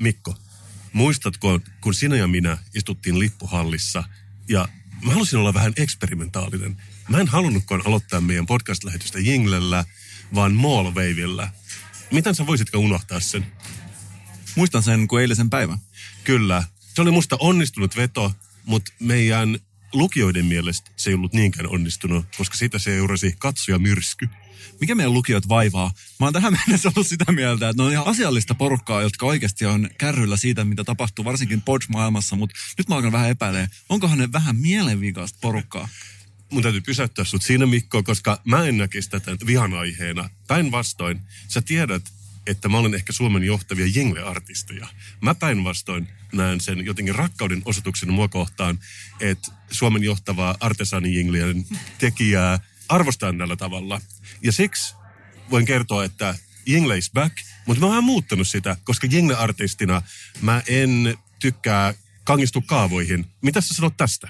Mikko, muistatko, kun sinä ja minä istuttiin lippuhallissa ja mä halusin olla vähän eksperimentaalinen. Mä en halunnutkaan aloittaa meidän podcast-lähetystä jinglellä, vaan mallwavella. Miten sä voisitko unohtaa sen? Muistan sen kuin eilisen päivän. Kyllä. Se oli musta onnistunut veto, mutta meidän lukijoiden mielestä se ei ollut niinkään onnistunut, koska siitä seurasi katsoja myrsky. Mikä meidän lukijoit vaivaa? Mä oon tähän mennessä ollut sitä mieltä, että ne on ihan asiallista porukkaa, jotka oikeasti on kärryillä siitä, mitä tapahtuu, varsinkin Podge-maailmassa, mutta nyt mä alkan vähän epäilee, onkohan ne vähän mielenvikaista porukkaa? Mun täytyy pysäyttää sut siinä, Mikko, koska mä en näkisi tätä vihan aiheena. Päinvastoin, sä tiedät, että mä olen ehkä Suomen johtavia jingle-artisteja. Mä päinvastoin näen sen jotenkin rakkauden osoituksen mua kohtaan, että Suomen johtavaa artesaanijinglien tekijää arvostaa tällä tavalla. Ja siksi voin kertoa, että Jingle is back, mutta mä oon muuttanut sitä, koska Jingle-artistina mä en tykkää kangistu kaavoihin. Mitä sä sanot tästä?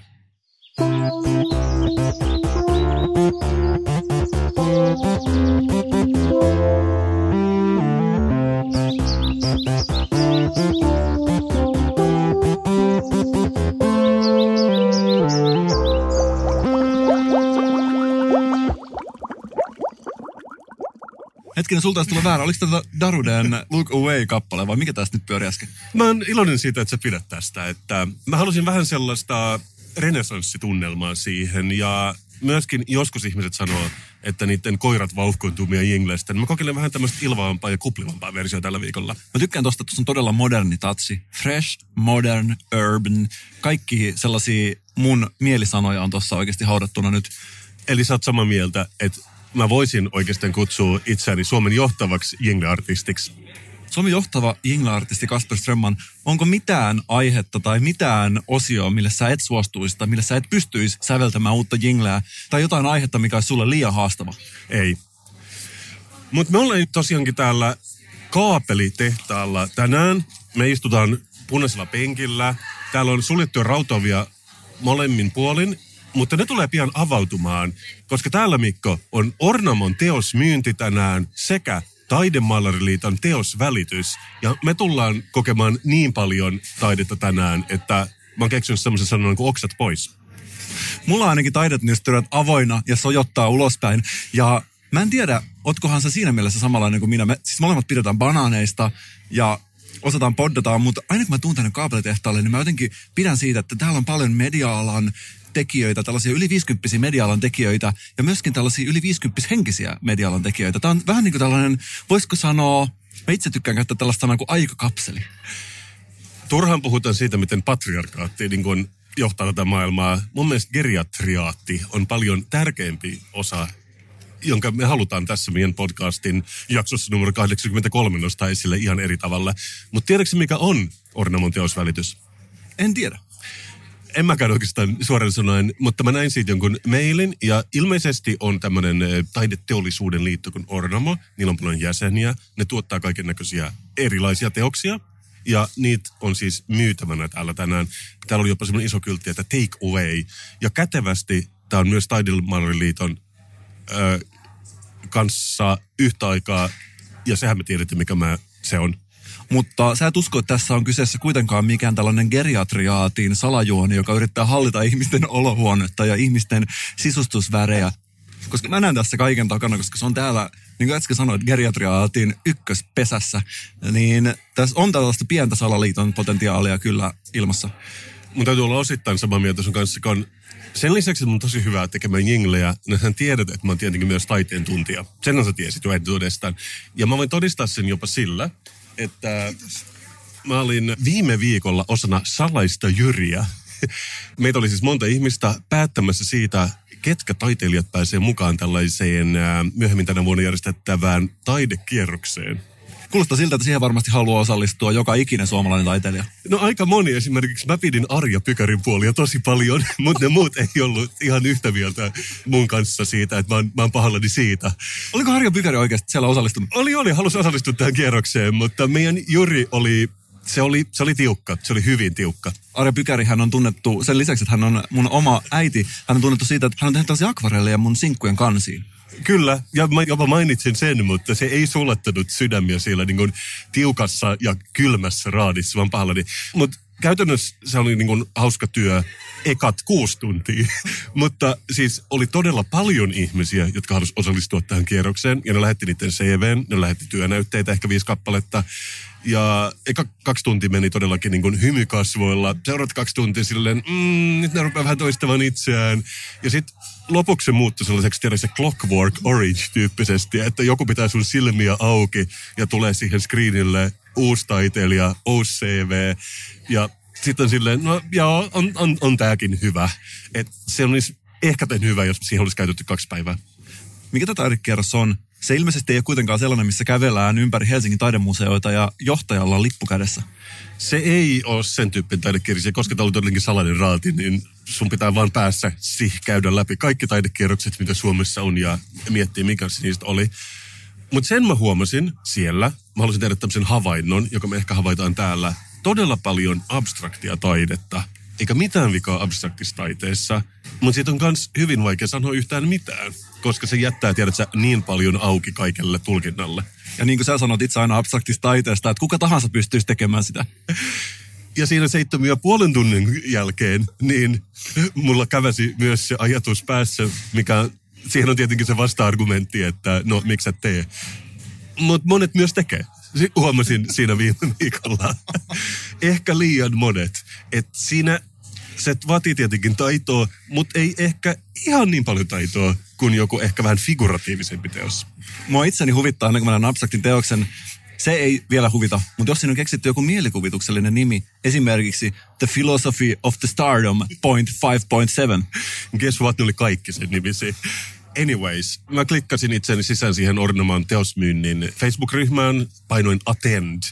Hetkinen, sulta olisi tullut väärä. Oliko tätä Daruden Look Away-kappale vai mikä tästä nyt pyöri äsken? Mä oon iloinen siitä, että sä pidät tästä. Että mä halusin vähän sellaista renessanssitunnelmaa siihen ja myöskin joskus ihmiset sanoo, että niiden koirat vauhkoontuu meidän jingleistä. Mä kokeilen vähän tämmöistä ilvaampaa ja kuplivampaa versiota tällä viikolla. Mä tykkään tosta, että on todella moderni tatsi. Fresh, modern, urban. Kaikki sellaisia mun mielisanoja on tuossa oikeasti haudattuna nyt. Eli sä oot samaa mieltä, että mä voisin oikeastaan kutsua itseäni Suomen johtavaksi jingle-artistiksi. Suomen johtava jingle-artisti Kasper Strömman, onko mitään aihetta tai mitään osioa, millä sä et suostuisi tai millä sä et pystyisi säveltämään uutta jingleä tai jotain aihetta, mikä olisi sulle liian haastava? Ei. Mutta me ollaan nyt tosiaankin täällä kaapelitehtaalla tänään. Me istutaan punaisella penkillä. Täällä on suljettuja rautaovia molemmin puolin, mutta ne tulee pian avautumaan, koska täällä Mikko on Ornamon teosmyynti tänään sekä Taidemaalariliiton teosvälitys. Ja me tullaan kokemaan niin paljon taidetta tänään, että mä oon keksinyt semmoisen sanan kuin oksat pois. Mulla on ainakin taidetnystyrät avoina ja sojottaa ulospäin. Ja mä en tiedä, otkohan se siinä mielessä samanlainen kuin minä. Me, siis molemmat pidetään banaaneista ja osataan poddata, mutta aina kun mä tuun tänne kaapelitehtaalle, niin mä jotenkin pidän siitä, että täällä on paljon media-alan tekijöitä, tällaisia yli 50 media-alan tekijöitä ja myöskin tällaisia yli 50 henkisiä media-alan tekijöitä. Tämä on vähän niin kuin tällainen, voisiko sanoa, mä itse tykkään käyttää tällaista sanaa kuin aikakapseli. Turhaan puhutaan siitä, miten patriarkaatti niin kuin johtaa tätä maailmaa. Mun mielestä geriatriaatti on paljon tärkeämpi osa jonka me halutaan tässä meidän podcastin jaksossa numero 83 nostaa esille ihan eri tavalla. Mutta tiedätkö mikä on Ornamon teosvälitys? En tiedä en mäkään oikeastaan suoraan sanoen, mutta mä näin siitä jonkun mailin ja ilmeisesti on tämmöinen taideteollisuuden liitto kuin Ornamo. Niillä on paljon jäseniä. Ne tuottaa kaiken näköisiä erilaisia teoksia ja niitä on siis myytävänä täällä tänään. Täällä oli jopa semmoinen iso kyltti, että take away. Ja kätevästi tämä on myös Taidelmaaliliiton ö, kanssa yhtä aikaa, ja sehän me tiedetään, mikä mä, se on. Mutta sä et usko, että tässä on kyseessä kuitenkaan mikään tällainen geriatriaatin salajuoni, joka yrittää hallita ihmisten olohuonetta ja ihmisten sisustusvärejä. Koska mä näen tässä kaiken takana, koska se on täällä, niin kuin äsken sanoit, geriatriaatin ykköspesässä. Niin tässä on tällaista pientä salaliiton potentiaalia kyllä ilmassa. Mun täytyy olla osittain samaa mieltä sun kanssa, kun sen lisäksi, että on tosi hyvää tekemään jinglejä, niin hän tiedät, että mä oon tietenkin myös taiteen tuntija. Sen sä tiesit jo. Ja mä voin todistaa sen jopa sillä, että mä olin viime viikolla osana salaista jyriä. Meitä oli siis monta ihmistä päättämässä siitä, ketkä taiteilijat pääsee mukaan tällaiseen myöhemmin tänä vuonna järjestettävään taidekierrokseen. Kuulostaa siltä, että siihen varmasti haluaa osallistua joka ikinen suomalainen taiteilija. No aika moni. Esimerkiksi mä pidin Arja Pykärin puolia tosi paljon, mutta ne muut ei ollut ihan yhtä mieltä mun kanssa siitä, että mä oon, mä oon pahallani siitä. Oliko Arja Pykäri oikeasti siellä osallistunut? Oli, oli. Halusi osallistua tähän kierrokseen, mutta meidän Juri oli se oli, se oli tiukka, se oli hyvin tiukka. Arja Pykäri, hän on tunnettu, sen lisäksi, että hän on mun oma äiti, hän on tunnettu siitä, että hän on tehnyt tällaisia akvarelleja mun sinkkujen kansiin. Kyllä, ja mä jopa mainitsin sen, mutta se ei sulattanut sydämiä siellä niin kuin tiukassa ja kylmässä raadissa, vaan pahallani. Mutta käytännössä se oli niin kuin hauska työ ekat kuusi tuntia. Mutta siis oli todella paljon ihmisiä, jotka halusivat osallistua tähän kierrokseen. Ja ne lähetti niiden CVn, ne lähetti työnäytteitä, ehkä viisi kappaletta. Ja eka kaksi tuntia meni todellakin niin kuin hymykasvoilla. Seuraavat kaksi tuntia silleen, mm, nyt ne rupeaa vähän toistamaan itseään. Ja sitten lopuksi se muuttui sellaiseksi tiedä, se clockwork orange-tyyppisesti, että joku pitää sun silmiä auki ja tulee siihen screenille uusi taiteilija, uusi CV. Ja sitten silleen, no joo, on, on, on tääkin hyvä. Et se olisi ehkä tehnyt hyvä, jos siihen olisi käytetty kaksi päivää. Mikä tämä taidekierros on? Se ilmeisesti ei ole kuitenkaan sellainen, missä kävellään ympäri Helsingin taidemuseoita ja johtajalla on lippu kädessä. Se ei ole sen tyyppinen taidekirja. Se koska tämä oli todellakin salainen raati, niin sun pitää vaan päässä siihen käydä läpi kaikki taidekierrokset, mitä Suomessa on ja miettiä, mikä se niistä oli. Mutta sen mä huomasin siellä, mä haluaisin tehdä tämmöisen havainnon, joka me ehkä havaitaan täällä, todella paljon abstraktia taidetta. Eikä mitään vikaa abstraktissa taiteessa, mutta siitä on myös hyvin vaikea sanoa yhtään mitään, koska se jättää, tiedätkö, niin paljon auki kaikelle tulkinnalle. Ja niin kuin sä sanot itse aina abstraktista taiteesta, että kuka tahansa pystyisi tekemään sitä. Ja siinä seitsemän ja puolen tunnin jälkeen, niin mulla käväsi myös se ajatus päässä, mikä siihen on tietenkin se vasta-argumentti, että no miksi et tee. Mutta monet myös tekee. Huomasin siinä viime viikolla. ehkä liian monet. Että siinä se vaatii tietenkin taitoa, mutta ei ehkä ihan niin paljon taitoa kuin joku ehkä vähän figuratiivisempi teos. Mua itseni huvittaa aina, kun mä näen abstraktin teoksen, se ei vielä huvita, mutta jos siinä on keksitty joku mielikuvituksellinen nimi, esimerkiksi The Philosophy of the Stardom point 5.7. Guess what, ne oli kaikki sen nimisi. Anyways, mä klikkasin itseni sisään siihen Ornamaan teosmyynnin Facebook-ryhmään, painoin attend.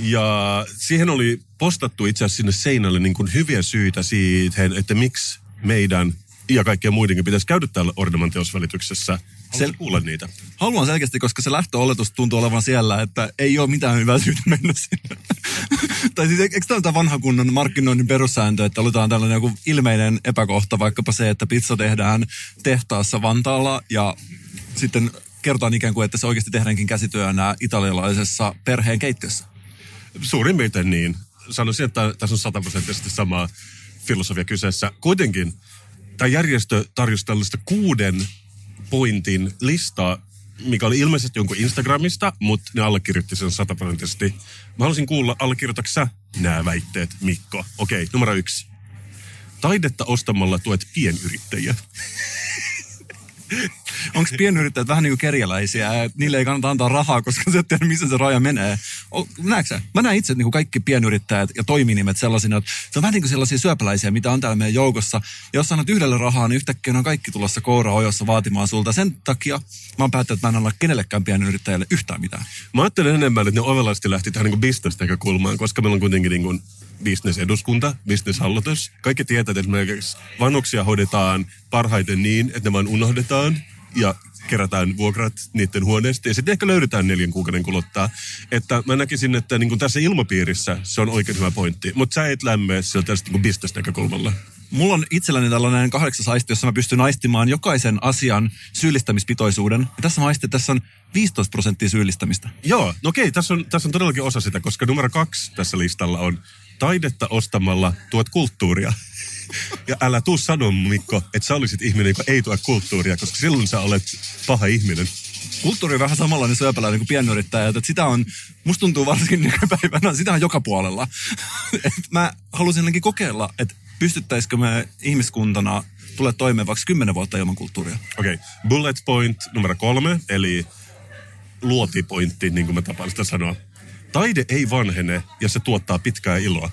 Ja siihen oli postattu itse asiassa sinne seinälle niin kuin hyviä syitä siitä, että miksi meidän ja kaikkien muidenkin pitäisi käydä täällä Ornaman teosvälityksessä. Sel- kuulla niitä. Haluan selkeästi, koska se lähtöoletus tuntuu olevan siellä, että ei ole mitään hyvää syytä mennä sinne. tai siis eikö tämä vanha kunnon markkinoinnin perussääntö, että otetaan tällainen joku ilmeinen epäkohta, vaikkapa se, että pizza tehdään tehtaassa Vantaalla ja sitten kerrotaan ikään kuin, että se oikeasti tehdäänkin käsityönä italialaisessa perheen keittiössä. Suurin piirtein niin. Sanoisin, että tässä on sataprosenttisesti sama filosofia kyseessä. Kuitenkin tämä järjestö tarjosi tällaista kuuden pointin listaa, mikä oli ilmeisesti jonkun Instagramista, mutta ne allekirjoitti sen sataprosenttisesti. Mä haluaisin kuulla, allekirjoitatko nämä väitteet, Mikko? Okei, numero yksi. Taidetta ostamalla tuet pienyrittäjiä. Onko pienyrittäjät vähän niin kuin kerjäläisiä, niille ei kannata antaa rahaa, koska se tiedä, missä se raja menee. näetkö Mä näen itse niin kuin kaikki pienyrittäjät ja toiminimet sellaisina, että se on vähän niin kuin sellaisia syöpäläisiä, mitä on täällä meidän joukossa. Ja jos annat yhdelle rahaa, niin yhtäkkiä on kaikki tulossa koura ojossa vaatimaan sulta. Sen takia mä oon päättänyt, että mä en anna kenellekään pienyrittäjälle yhtään mitään. Mä ajattelen enemmän, että ne ovelasti lähti tähän niin bisnesnäkökulmaan, koska meillä on kuitenkin niin kuin bisneseduskunta, bisneshallitus. Kaikki tietää, että esimerkiksi vanhuksia hoidetaan parhaiten niin, että ne vaan unohdetaan ja kerätään vuokrat niiden huoneesta ja sitten ehkä löydetään neljän kuukauden kuluttaa. Että mä näkisin, että niin kuin tässä ilmapiirissä se on oikein hyvä pointti, mutta sä et lämmeä sieltä tästä niin bisnesnäkökulmalla. Mulla on itselläni tällainen kahdeksas aisti, jossa mä pystyn aistimaan jokaisen asian syyllistämispitoisuuden. Ja tässä mä aistin, että tässä on 15 prosenttia syyllistämistä. Joo, no okei, tässä on, tässä on todellakin osa sitä, koska numero kaksi tässä listalla on taidetta ostamalla tuot kulttuuria. Ja älä tuu sanoa, Mikko, että sä olisit ihminen, joka ei tuo kulttuuria, koska silloin sä olet paha ihminen. Kulttuuri on vähän samanlainen syöpäläinen kuin pienyrittäjä, että sitä on, musta tuntuu varsinkin nykypäivänä, sitä on joka puolella. Et mä halusin ainakin kokeilla, että pystyttäisikö me ihmiskuntana tulee toimeen vaikka kymmenen vuotta ilman kulttuuria. Okei, okay. bullet point numero kolme, eli luotipointti, niin kuin mä tapaan sitä sanoa. Taide ei vanhene ja se tuottaa pitkää iloa.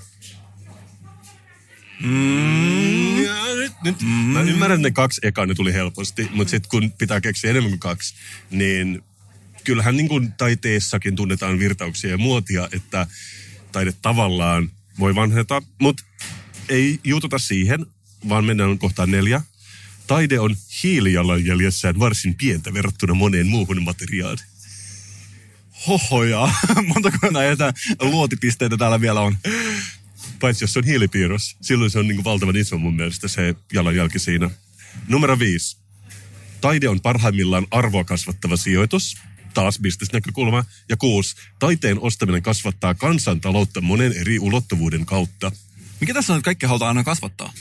Mm. Ja nyt, nyt. Mm. Mä ymmärrän, että ne kaksi ekaa ne tuli helposti, mutta sitten kun pitää keksiä enemmän kuin kaksi, niin kyllähän niin kuin taiteessakin tunnetaan virtauksia ja muotia, että taide tavallaan voi vanheta, mutta ei juututa siihen, vaan mennään kohtaan neljä. Taide on hiilijalanjäljessään varsin pientä verrattuna moneen muuhun materiaaliin. Hohoja. Montako näitä luotipisteitä täällä vielä on? Paitsi jos se on hiilipiirros. Silloin se on niin kuin valtavan iso mun mielestä se jalanjälki siinä. Numero viisi. taide on parhaimmillaan arvoa kasvattava sijoitus, taas bisnesnäkökulma. Ja kuusi, taiteen ostaminen kasvattaa kansantaloutta monen eri ulottuvuuden kautta. Mikä tässä on, että kaikki halutaan aina kasvattaa?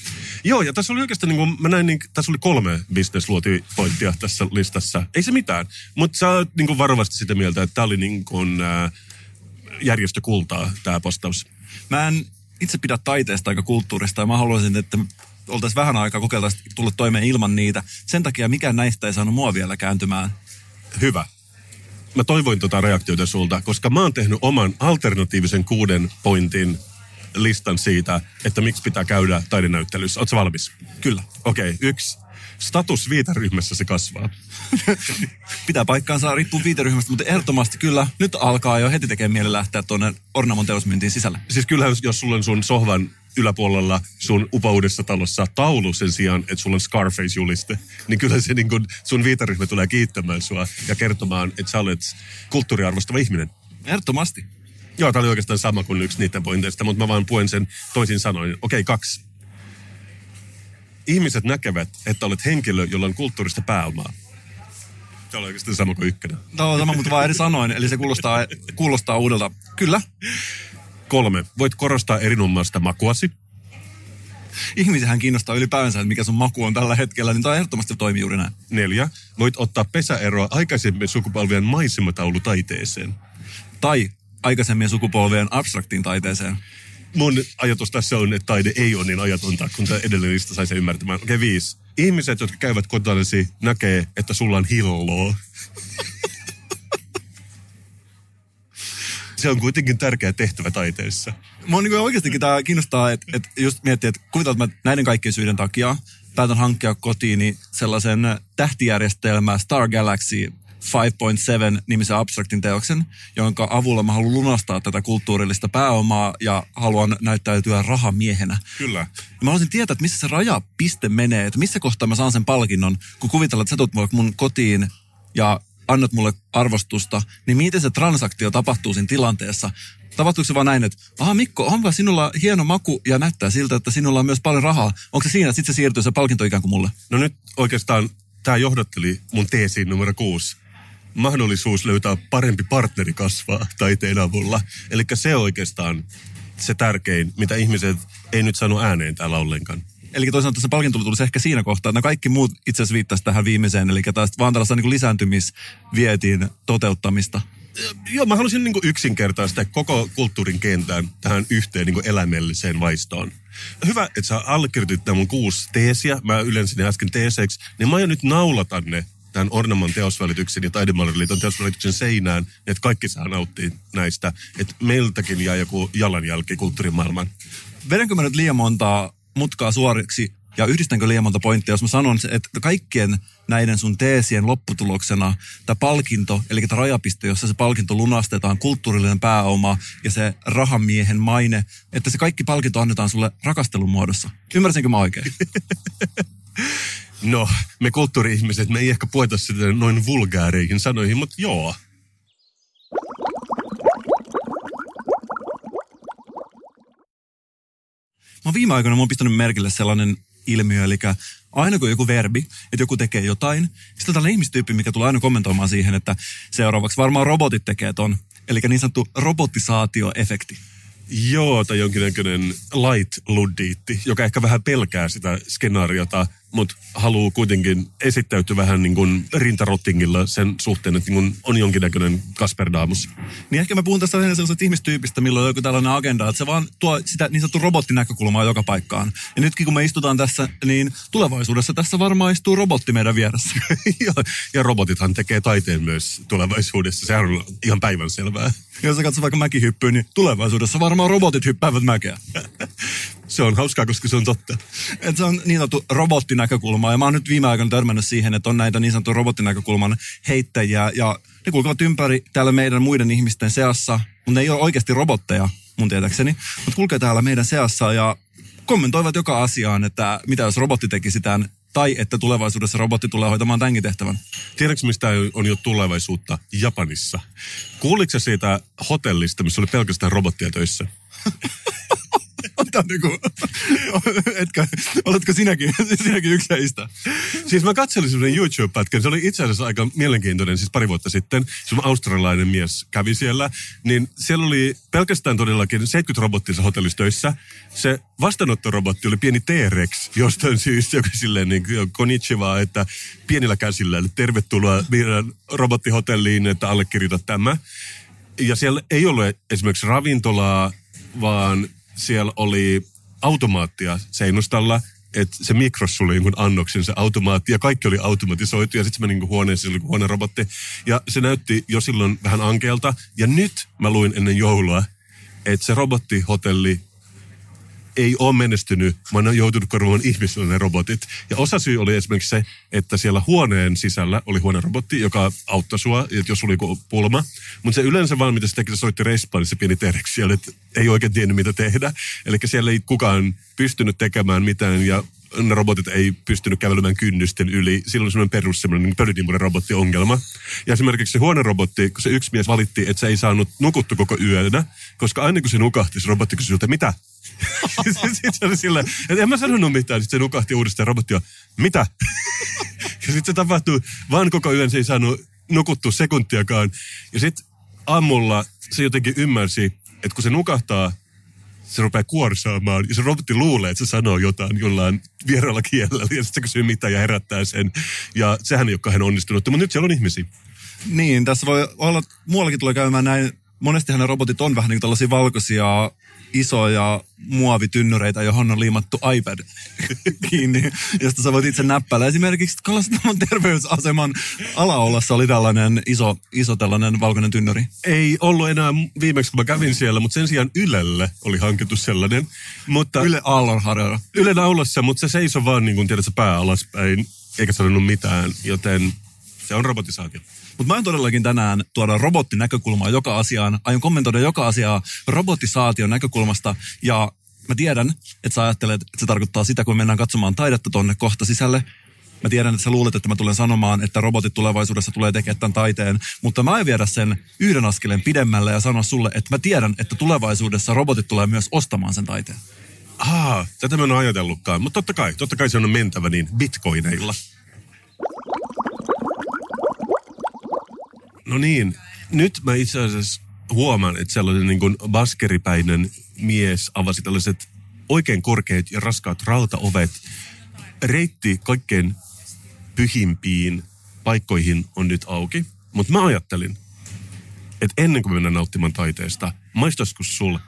Joo, ja tässä oli oikeastaan, niin kuin, mä näin, niin, tässä oli kolme bisnesluotipointtia tässä listassa. Ei se mitään, mutta sä oot niin kuin varovasti sitä mieltä, että tämä oli niin kuin, äh, järjestökultaa, tämä postaus. Mä en itse pidä taiteesta aika kulttuurista ja mä haluaisin, että oltaisiin vähän aikaa kokeiltaisiin tulla toimeen ilman niitä. Sen takia mikään näistä ei saanut mua vielä kääntymään. Hyvä. Mä toivoin tota reaktiota sulta, koska mä oon tehnyt oman alternatiivisen kuuden pointin listan siitä, että miksi pitää käydä taidenäyttelyssä. Oletko valmis? Kyllä. Okei, okay, yksi. Status viiteryhmässä se kasvaa. Pitää paikkaansa, riippuu viiteryhmästä, mutta ehdottomasti kyllä. Nyt alkaa jo heti tekemään mieli lähteä tuonne Ornamon teosmyyntiin sisälle. Siis kyllähän jos, jos sulla on sun sohvan yläpuolella sun upoudessa talossa taulu sen sijaan, että sulla on Scarface-juliste, niin kyllä se niin kun sun viiteryhmä tulee kiittämään sua ja kertomaan, että sä olet kulttuuriarvostava ihminen. Ehdottomasti. Joo, tämä oli oikeastaan sama kuin yksi niiden pointeista, mutta mä vaan puen sen toisin sanoin. Okei, kaksi. Ihmiset näkevät, että olet henkilö, jolla on kulttuurista pääomaa. Tämä oli oikeastaan sama kuin ykkönen. No sama, mutta vaan eri sanoin, eli se kuulostaa, kuulostaa uudelta. Kyllä. Kolme. Voit korostaa erinomaista makuasi. Ihmisihän kiinnostaa ylipäänsä, että mikä sun maku on tällä hetkellä, niin tämä ehdottomasti toimii juuri näin. Neljä. Voit ottaa pesäeroa aikaisempien sukupolvien maisemataulutaiteeseen. Tai aikaisemmien sukupolvien abstraktiin taiteeseen. Mun ajatus tässä on, että taide ei ole niin ajatonta, kun tämä edellinen lista sai sen ymmärtämään. Okei, okay, viisi. Ihmiset, jotka käyvät kotonasi, näkee, että sulla on hilloa. se on kuitenkin tärkeä tehtävä taiteessa. Mua niin oikeastikin tämä kiinnostaa, että, että just miettii, että kuvitellaan, että näiden kaikkien syiden takia päätän hankkia kotiini sellaisen tähtijärjestelmä Star Galaxy 5.7 nimisen abstraktin teoksen, jonka avulla mä haluan lunastaa tätä kulttuurillista pääomaa ja haluan näyttäytyä rahamiehenä. Kyllä. Ja mä haluaisin tietää, että missä se rajapiste menee, että missä kohtaa mä saan sen palkinnon, kun kuvitellaan, että sä tulet mun kotiin ja annat mulle arvostusta, niin miten se transaktio tapahtuu siinä tilanteessa? Tapahtuuko se vaan näin, että aha Mikko, onpa sinulla hieno maku ja näyttää siltä, että sinulla on myös paljon rahaa. Onko se siinä, että sitten se siirtyy se palkinto ikään kuin mulle? No nyt oikeastaan tämä johdatteli mun teesiin numero kuusi mahdollisuus löytää parempi partneri kasvaa taiteen avulla. Eli se oikeastaan se tärkein, mitä ihmiset ei nyt sano ääneen täällä ollenkaan. Eli toisaalta se palkinto tulisi ehkä siinä kohtaa, että kaikki muut itse asiassa viittasi tähän viimeiseen, eli taas vaan tällaista niin lisääntymisvietin toteuttamista. Joo, mä haluaisin niin yksinkertaista koko kulttuurin kentään tähän yhteen niin eläimelliseen vaistoon. Hyvä, että sä allekirjoitit tämän mun kuusi teesiä. Mä ylensin ne äsken teeseiksi. Niin mä aion nyt naulata ne tämän Ornaman teosvälityksen ja Taidemaaliliiton teosvälityksen seinään, niin että kaikki saa nauttia näistä. Että meiltäkin jää joku jalanjälki kulttuurimaailman. Vedänkö mä nyt liian montaa mutkaa suoriksi ja yhdistänkö liian monta pointtia, jos mä sanon, että kaikkien näiden sun teesien lopputuloksena tämä palkinto, eli tämä rajapiste, jossa se palkinto lunastetaan, kulttuurillinen pääoma ja se rahamiehen maine, että se kaikki palkinto annetaan sulle rakastelun muodossa. Ymmärsinkö mä oikein? No, me kulttuuri-ihmiset, me ei ehkä pueta sitä noin vulgääreihin sanoihin, mutta joo. Mä viime aikoina mä oon pistänyt merkille sellainen ilmiö, eli aina kun joku verbi, että joku tekee jotain, sitten on tällainen ihmistyyppi, mikä tulee aina kommentoimaan siihen, että seuraavaksi varmaan robotit tekee ton. Eli niin sanottu robotisaatioefekti. Joo, tai jonkinnäköinen light luddiitti, joka ehkä vähän pelkää sitä skenaariota, mutta haluaa kuitenkin esittäytyä vähän niin kuin rintarottingilla sen suhteen, että niin kuin on jonkinnäköinen Kasper Daamus. Niin ehkä mä puhun tässä sellaisesta ihmistyypistä, milloin on joku tällainen agenda, että se vaan tuo sitä niin sanottu robottinäkökulmaa joka paikkaan. Ja nytkin kun me istutaan tässä, niin tulevaisuudessa tässä varmaan istuu robotti meidän vieressä. ja, ja robotithan tekee taiteen myös tulevaisuudessa, sehän on ihan päivänselvää. Jos sä katsot vaikka mäkihyppyyn, niin tulevaisuudessa varmaan robotit hyppäävät mäkeä. se on hauskaa, koska se on totta. Et se on niin sanottu robottinäkökulma. Ja mä oon nyt viime aikoina törmännyt siihen, että on näitä niin sanottu robottinäkökulman heittäjiä. Ja ne kulkevat ympäri täällä meidän muiden ihmisten seassa. Mutta ne ei ole oikeasti robotteja, mun tietääkseni. Mutta kulkee täällä meidän seassa ja kommentoivat joka asiaan, että mitä jos robotti tekisi tämän tai että tulevaisuudessa robotti tulee hoitamaan tämänkin tehtävän. Tiedätkö, mistä on jo tulevaisuutta Japanissa? Kuulitko siitä hotellista, missä oli pelkästään robottia töissä? Tämä on niinku, etkö, oletko sinäkin, sinäkin yksi heistä? Siis mä katselin semmoinen YouTube-pätkän, se oli itse asiassa aika mielenkiintoinen, siis pari vuotta sitten. Semmoinen australialainen mies kävi siellä, niin siellä oli pelkästään todellakin 70 robottia hotellissa töissä. Se vastaanottorobotti oli pieni T-Rex jostain syystä, joka silleen niin konnichiwa, että pienillä käsillä, eli tervetuloa meidän robottihotelliin, että allekirjoita tämä. Ja siellä ei ollut esimerkiksi ravintolaa, vaan siellä oli automaattia seinustalla, että se mikros oli jonkun annoksen se automaatti ja kaikki oli automatisoitu ja sitten meni niin huoneeseen, se oli huonerobotti ja se näytti jo silloin vähän ankeelta ja nyt mä luin ennen joulua, että se robottihotelli ei ole menestynyt, vaan on joutunut korvaamaan ihmisille ne robotit. Ja osa syy oli esimerkiksi se, että siellä huoneen sisällä oli huonerobotti, joka auttoi sua, että jos oli pulma. Mutta se yleensä vaan, mitä se teki, se soitti respaan, se pieni tereksi siellä, että ei oikein tiennyt, mitä tehdä. Eli siellä ei kukaan pystynyt tekemään mitään ja ne robotit ei pystynyt kävelemään kynnysten yli. Silloin semmoinen perus semmoinen niin pölynimuinen robottiongelma. Ja esimerkiksi se huonerobotti, kun se yksi mies valitti, että se ei saanut nukuttu koko yönä, koska aina kun se nukahti, se robotti kysyi siltä, mitä? sitten se oli silleen, että en mä sanonut mitään. Sitten se nukahti uudestaan robotti mitä? ja sitten se tapahtui vaan koko yön, se ei saanut nukuttua sekuntiakaan. Ja sitten aamulla se jotenkin ymmärsi, että kun se nukahtaa, se rupeaa kuorsaamaan ja se robotti luulee, että se sanoo jotain jollain vieraalla kielellä ja sitten se kysyy mitä ja herättää sen. Ja sehän ei ole onnistunut, mutta nyt siellä on ihmisiä. Niin, tässä voi olla, muuallakin tulee käymään näin. Monestihan ne robotit on vähän niin tällaisia valkoisia isoja muovitynnyreitä, johon on liimattu iPad kiinni, josta sä voit itse näppäillä. Esimerkiksi Kalastamon terveysaseman alaolossa oli tällainen iso, iso tällainen valkoinen tynnyri. Ei ollut enää viimeksi, kun mä kävin siellä, mutta sen sijaan Ylelle oli hankittu sellainen. Mutta, Yle Aallonharjalla. Yle aulassa, mutta se seisoi vaan niin kuin tiedät, se pää alaspäin, eikä sanonut mitään, joten se on robotisaatio. Mutta mä en todellakin tänään tuoda robottinäkökulmaa joka asiaan. Aion kommentoida joka asiaa robottisaation näkökulmasta. Ja mä tiedän, että sä ajattelet, että se tarkoittaa sitä, kun mennään katsomaan taidetta tonne kohta sisälle. Mä tiedän, että sä luulet, että mä tulen sanomaan, että robotit tulevaisuudessa tulee tekemään tämän taiteen, mutta mä en viedä sen yhden askeleen pidemmälle ja sanoa sulle, että mä tiedän, että tulevaisuudessa robotit tulee myös ostamaan sen taiteen. Ah, tätä mä en ole ajatellutkaan, mutta totta kai, totta kai se on mentävä niin bitcoineilla. No niin, nyt mä itse asiassa huomaan, että sellainen niin kuin baskeripäinen mies avasi tällaiset oikein korkeat ja raskaat rautaovet. Reitti kaikkein pyhimpiin paikkoihin on nyt auki. Mutta mä ajattelin, että ennen kuin mennään nauttimaan taiteesta, maistaisiko sul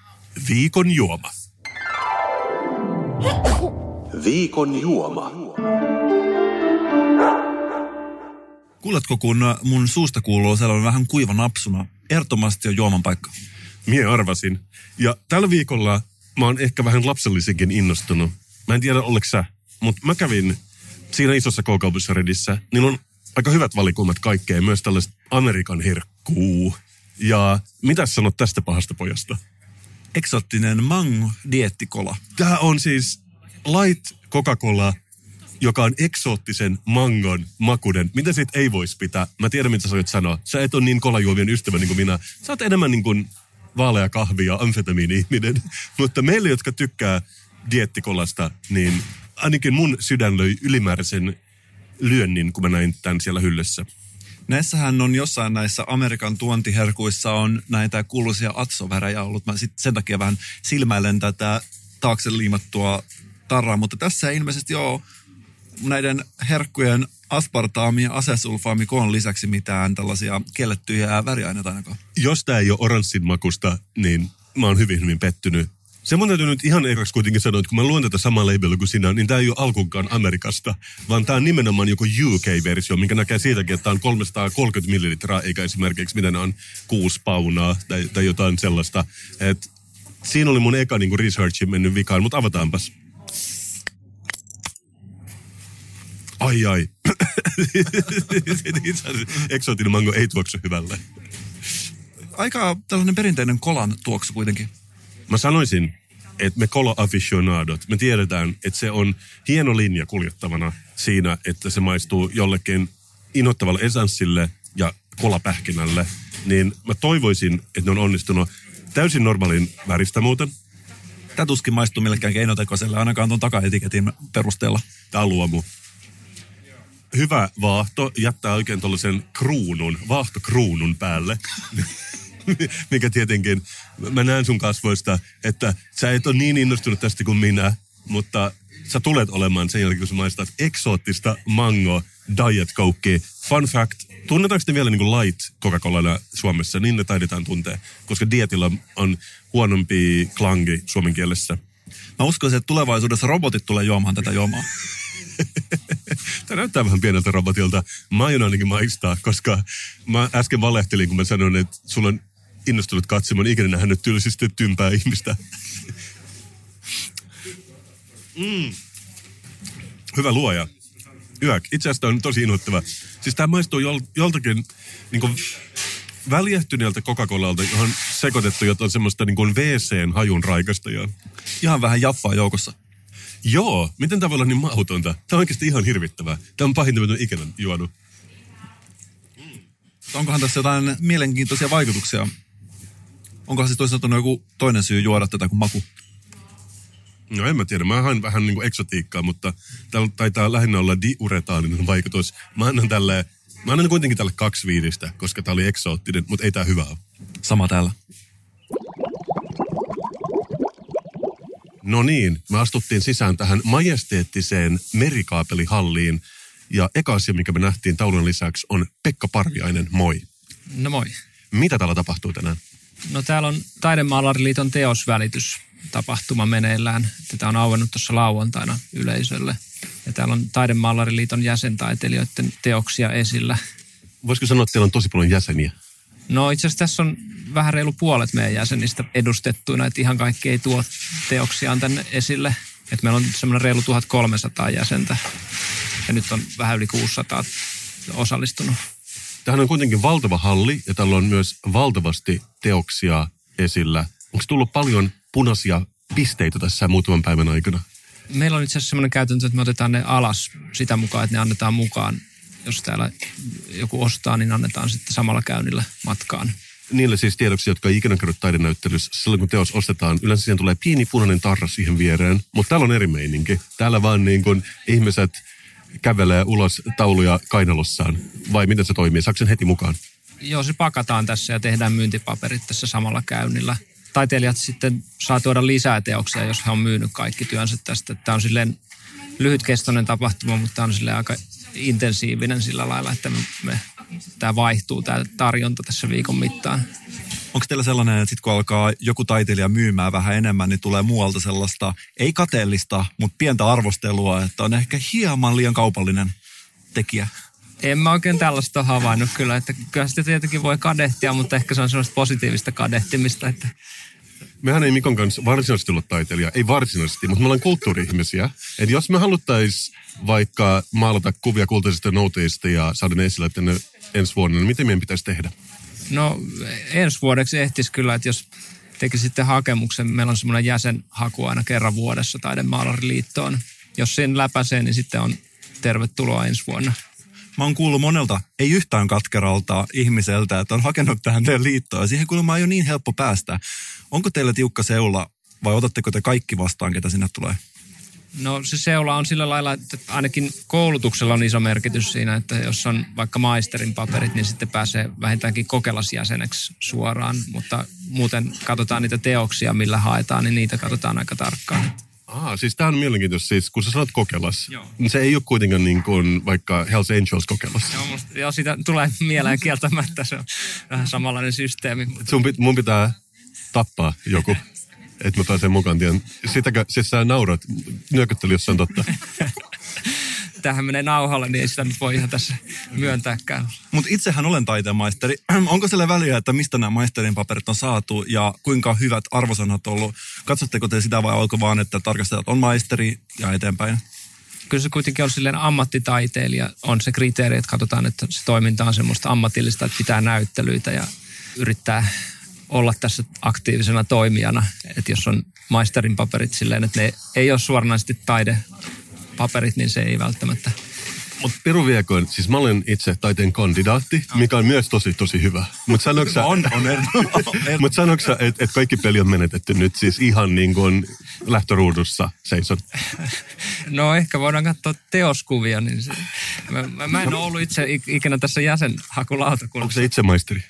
viikon juoma? Viikon juoma. Kuuletko, kun mun suusta kuuluu sellainen vähän kuiva napsuna? Ehdottomasti on juoman paikka. Mie arvasin. Ja tällä viikolla mä oon ehkä vähän lapsellisenkin innostunut. Mä en tiedä, oliko sä, mutta mä kävin siinä isossa k Redissä. Niillä on aika hyvät valikumat kaikkea, myös tällaista Amerikan herkkuu. Ja mitä sanot tästä pahasta pojasta? Eksottinen mango diettikola. Tämä on siis light Coca-Cola joka on eksoottisen mangon makuuden. Mitä siitä ei voisi pitää? Mä tiedän, mitä sä voit sanoa. Sä et ole niin kolajuomien ystävä niin kuin minä. Sä oot enemmän niin kuin vaalea kahvi ja amfetamiini-ihminen. Mutta meille, jotka tykkää diettikolasta, niin ainakin mun sydän löi ylimääräisen lyönnin, kun mä näin tämän siellä hyllyssä. Näissähän on jossain näissä Amerikan tuontiherkuissa on näitä kuuluisia atsovärejä ollut. Mä sit sen takia vähän silmäilen tätä taakse liimattua tarraa, mutta tässä ei ilmeisesti ole näiden herkkujen aspartaami ja asesulfaamikoon lisäksi mitään tällaisia kiellettyjä väriaineita ainakaan. Jos tämä ei ole oranssin makusta, niin mä oon hyvin, hyvin pettynyt. Se mun täytyy nyt ihan ekaksi kuitenkin sanoa, että kun mä luen tätä samaa labelua kuin sinä, niin tämä ei ole alkuunkaan Amerikasta, vaan tämä on nimenomaan joku UK-versio, minkä näkee siitäkin, että tämä on 330 millilitraa, eikä esimerkiksi mitä on kuusi paunaa tai, tai jotain sellaista. Et siinä oli mun eka niin researchi mennyt vikaan, mutta avataanpas. Ai ai. Exotin mango ei tuoksu hyvälle. Aika tällainen perinteinen kolan tuoksu kuitenkin. Mä sanoisin, että me kolo aficionadot, me tiedetään, että se on hieno linja kuljettavana siinä, että se maistuu jollekin inhottavalle esanssille ja kolapähkinälle. Niin mä toivoisin, että ne on onnistunut täysin normaalin väristä muuten. Tämä tuskin maistuu millekään keinotekoiselle, ainakaan tuon takaetiketin perusteella. Tämä on luomu. Hyvä vaahto jättää oikein tuollaisen kruunun, vaahtokruunun päälle. Mikä tietenkin, mä näen sun kasvoista, että sä et ole niin innostunut tästä kuin minä, mutta sä tulet olemaan sen jälkeen, kun sä maistat eksoottista mango diet coke. Fun fact, tunnetaanko ne vielä niin kuin light Coca-Colana Suomessa? Niin ne taidetaan tuntea, koska dietillä on huonompi klangi suomen kielessä. Mä uskoisin, että tulevaisuudessa robotit tulee juomaan tätä juomaa. Tämä näyttää vähän pieneltä robotilta. Mä aion ainakin maistaa, koska mä äsken valehtelin, kun mä sanoin, että sulla on innostunut katsomaan ikinä nähnyt tylsistettympää ihmistä. Mm. Hyvä luoja. Yök. Itse asiassa on tosi inhottava. Siis tämä maistuu jol, joltakin niin kuin väljähtyneeltä Coca-Colalta, johon sekoitettu jotain semmoista niin kuin WCn hajun raikasta. Ihan vähän jaffaa joukossa. Joo, miten tämä voi olla niin mautonta? Tämä on oikeasti ihan hirvittävää. Tämä on pahinta, mitä ikinä juonut. Onkohan tässä jotain mielenkiintoisia vaikutuksia? Onkohan siis toisaalta joku toinen syy juoda tätä kuin maku? No en mä tiedä, mä haen vähän niin kuin eksotiikkaa, mutta täällä taitaa lähinnä olla diuretaalinen vaikutus. Mä annan tälle, mä annan kuitenkin tälle kaksi viidistä, koska tää oli eksoottinen, mutta ei tää hyvä ole. Sama täällä. No niin, me astuttiin sisään tähän majesteettiseen merikaapelihalliin. Ja eka asia, mikä me nähtiin taulun lisäksi, on Pekka Parviainen. Moi. No moi. Mitä täällä tapahtuu tänään? No täällä on Taidemaalariliiton teosvälitys tapahtuma meneillään. Tätä on auennut tuossa lauantaina yleisölle. Ja täällä on Taidemaalariliiton jäsentaiteilijoiden teoksia esillä. Voisiko sanoa, että teillä on tosi paljon jäseniä? No itse asiassa tässä on vähän reilu puolet meidän jäsenistä edustettuina, että ihan kaikki ei tuo teoksiaan tänne esille. Että meillä on semmoinen reilu 1300 jäsentä ja nyt on vähän yli 600 osallistunut. Tähän on kuitenkin valtava halli ja täällä on myös valtavasti teoksia esillä. Onko tullut paljon punaisia pisteitä tässä muutaman päivän aikana? Meillä on itse asiassa semmoinen käytäntö, että me otetaan ne alas sitä mukaan, että ne annetaan mukaan. Jos täällä joku ostaa, niin annetaan sitten samalla käynnillä matkaan. Niille siis tiedoksi, jotka ei ikinä käynyt taidenäyttelyssä, silloin kun teos ostetaan, yleensä siihen tulee pieni punainen tarra siihen viereen, mutta täällä on eri meininki. Täällä vaan niin kuin ihmiset kävelee ulos tauluja kainalossaan, vai miten se toimii? Saako sen heti mukaan? Joo, se pakataan tässä ja tehdään myyntipaperit tässä samalla käynnillä. Taiteilijat sitten saa tuoda lisää teoksia, jos he on myynyt kaikki työnsä tästä. Tämä on silleen lyhytkestoinen tapahtuma, mutta tämä on silleen aika intensiivinen sillä lailla, että me, me tämä vaihtuu, tämä tarjonta tässä viikon mittaan. Onko teillä sellainen, että sit kun alkaa joku taiteilija myymään vähän enemmän, niin tulee muualta sellaista, ei kateellista, mutta pientä arvostelua, että on ehkä hieman liian kaupallinen tekijä? En mä oikein tällaista ole havainnut kyllä, että kyllä sitä tietenkin voi kadehtia, mutta ehkä se on sellaista positiivista kadehtimista, että Mehän ei Mikon kanssa varsinaisesti olla taiteilija, ei varsinaisesti, mutta me ollaan kulttuuri-ihmisiä. Et jos me haluttaisiin vaikka maalata kuvia kultaisista nouteista ja saada ne esille tänne ensi vuonna, niin miten meidän pitäisi tehdä? No ensi vuodeksi ehtisi kyllä, että jos tekisitte hakemuksen, meillä on semmoinen jäsenhaku aina kerran vuodessa Taidemaalariliittoon. Jos sen läpäisee, niin sitten on tervetuloa ensi vuonna. Mä oon kuullut monelta, ei yhtään katkeralta ihmiseltä, että on hakenut tähän teidän liittoon. Ja siihen kuulemma ei ole niin helppo päästä. Onko teillä tiukka seula vai otatteko te kaikki vastaan, ketä sinne tulee? No se seula on sillä lailla, että ainakin koulutuksella on iso merkitys siinä, että jos on vaikka maisterin paperit, niin sitten pääsee vähintäänkin kokelasjäseneksi suoraan. Mutta muuten katsotaan niitä teoksia, millä haetaan, niin niitä katsotaan aika tarkkaan. Ah, siis tämä on mielenkiintoista. Siis, kun sä sanot kokelas, Joo. niin se ei ole kuitenkaan niin kuin vaikka Hells Angels kokelas. Joo, musta, joo, siitä tulee mieleen kieltämättä. Se on vähän samanlainen systeemi. Sun, pit- mun pitää tappaa joku, että mä pääsen mukaan. Tien. Sitäkö, siis sä naurat, nyökyttely, jos se on totta. Tähän menee nauhalle, niin ei sitä nyt voi ihan tässä myöntääkään. Mutta itsehän olen taiteenmaisteri. Onko sillä väliä, että mistä nämä maisterin paperit on saatu ja kuinka hyvät arvosanat on ollut? Katsotteko te sitä vai onko vaan, että tarkastajat on maisteri ja eteenpäin? Kyllä se kuitenkin on silleen ammattitaiteilija. On se kriteeri, että katsotaan, että se toiminta on semmoista ammatillista, että pitää näyttelyitä ja yrittää olla tässä aktiivisena toimijana. Että jos on maisterin paperit silleen, että ne ei ole suoranaisesti taidepaperit, niin se ei välttämättä Mutta Piru viekoin, siis mä olen itse taiteen kandidaatti, mikä on myös tosi tosi hyvä. Mutta sanoksä, On, on eri- mut että et kaikki peli on menetetty nyt siis ihan niin kuin lähtöruudussa seison? No ehkä voidaan katsoa teoskuvia, niin se, mä, mä, mä en ole ollut itse ik- ikinä tässä Onko jäsenhakulautakunnassa. se itse maisteri?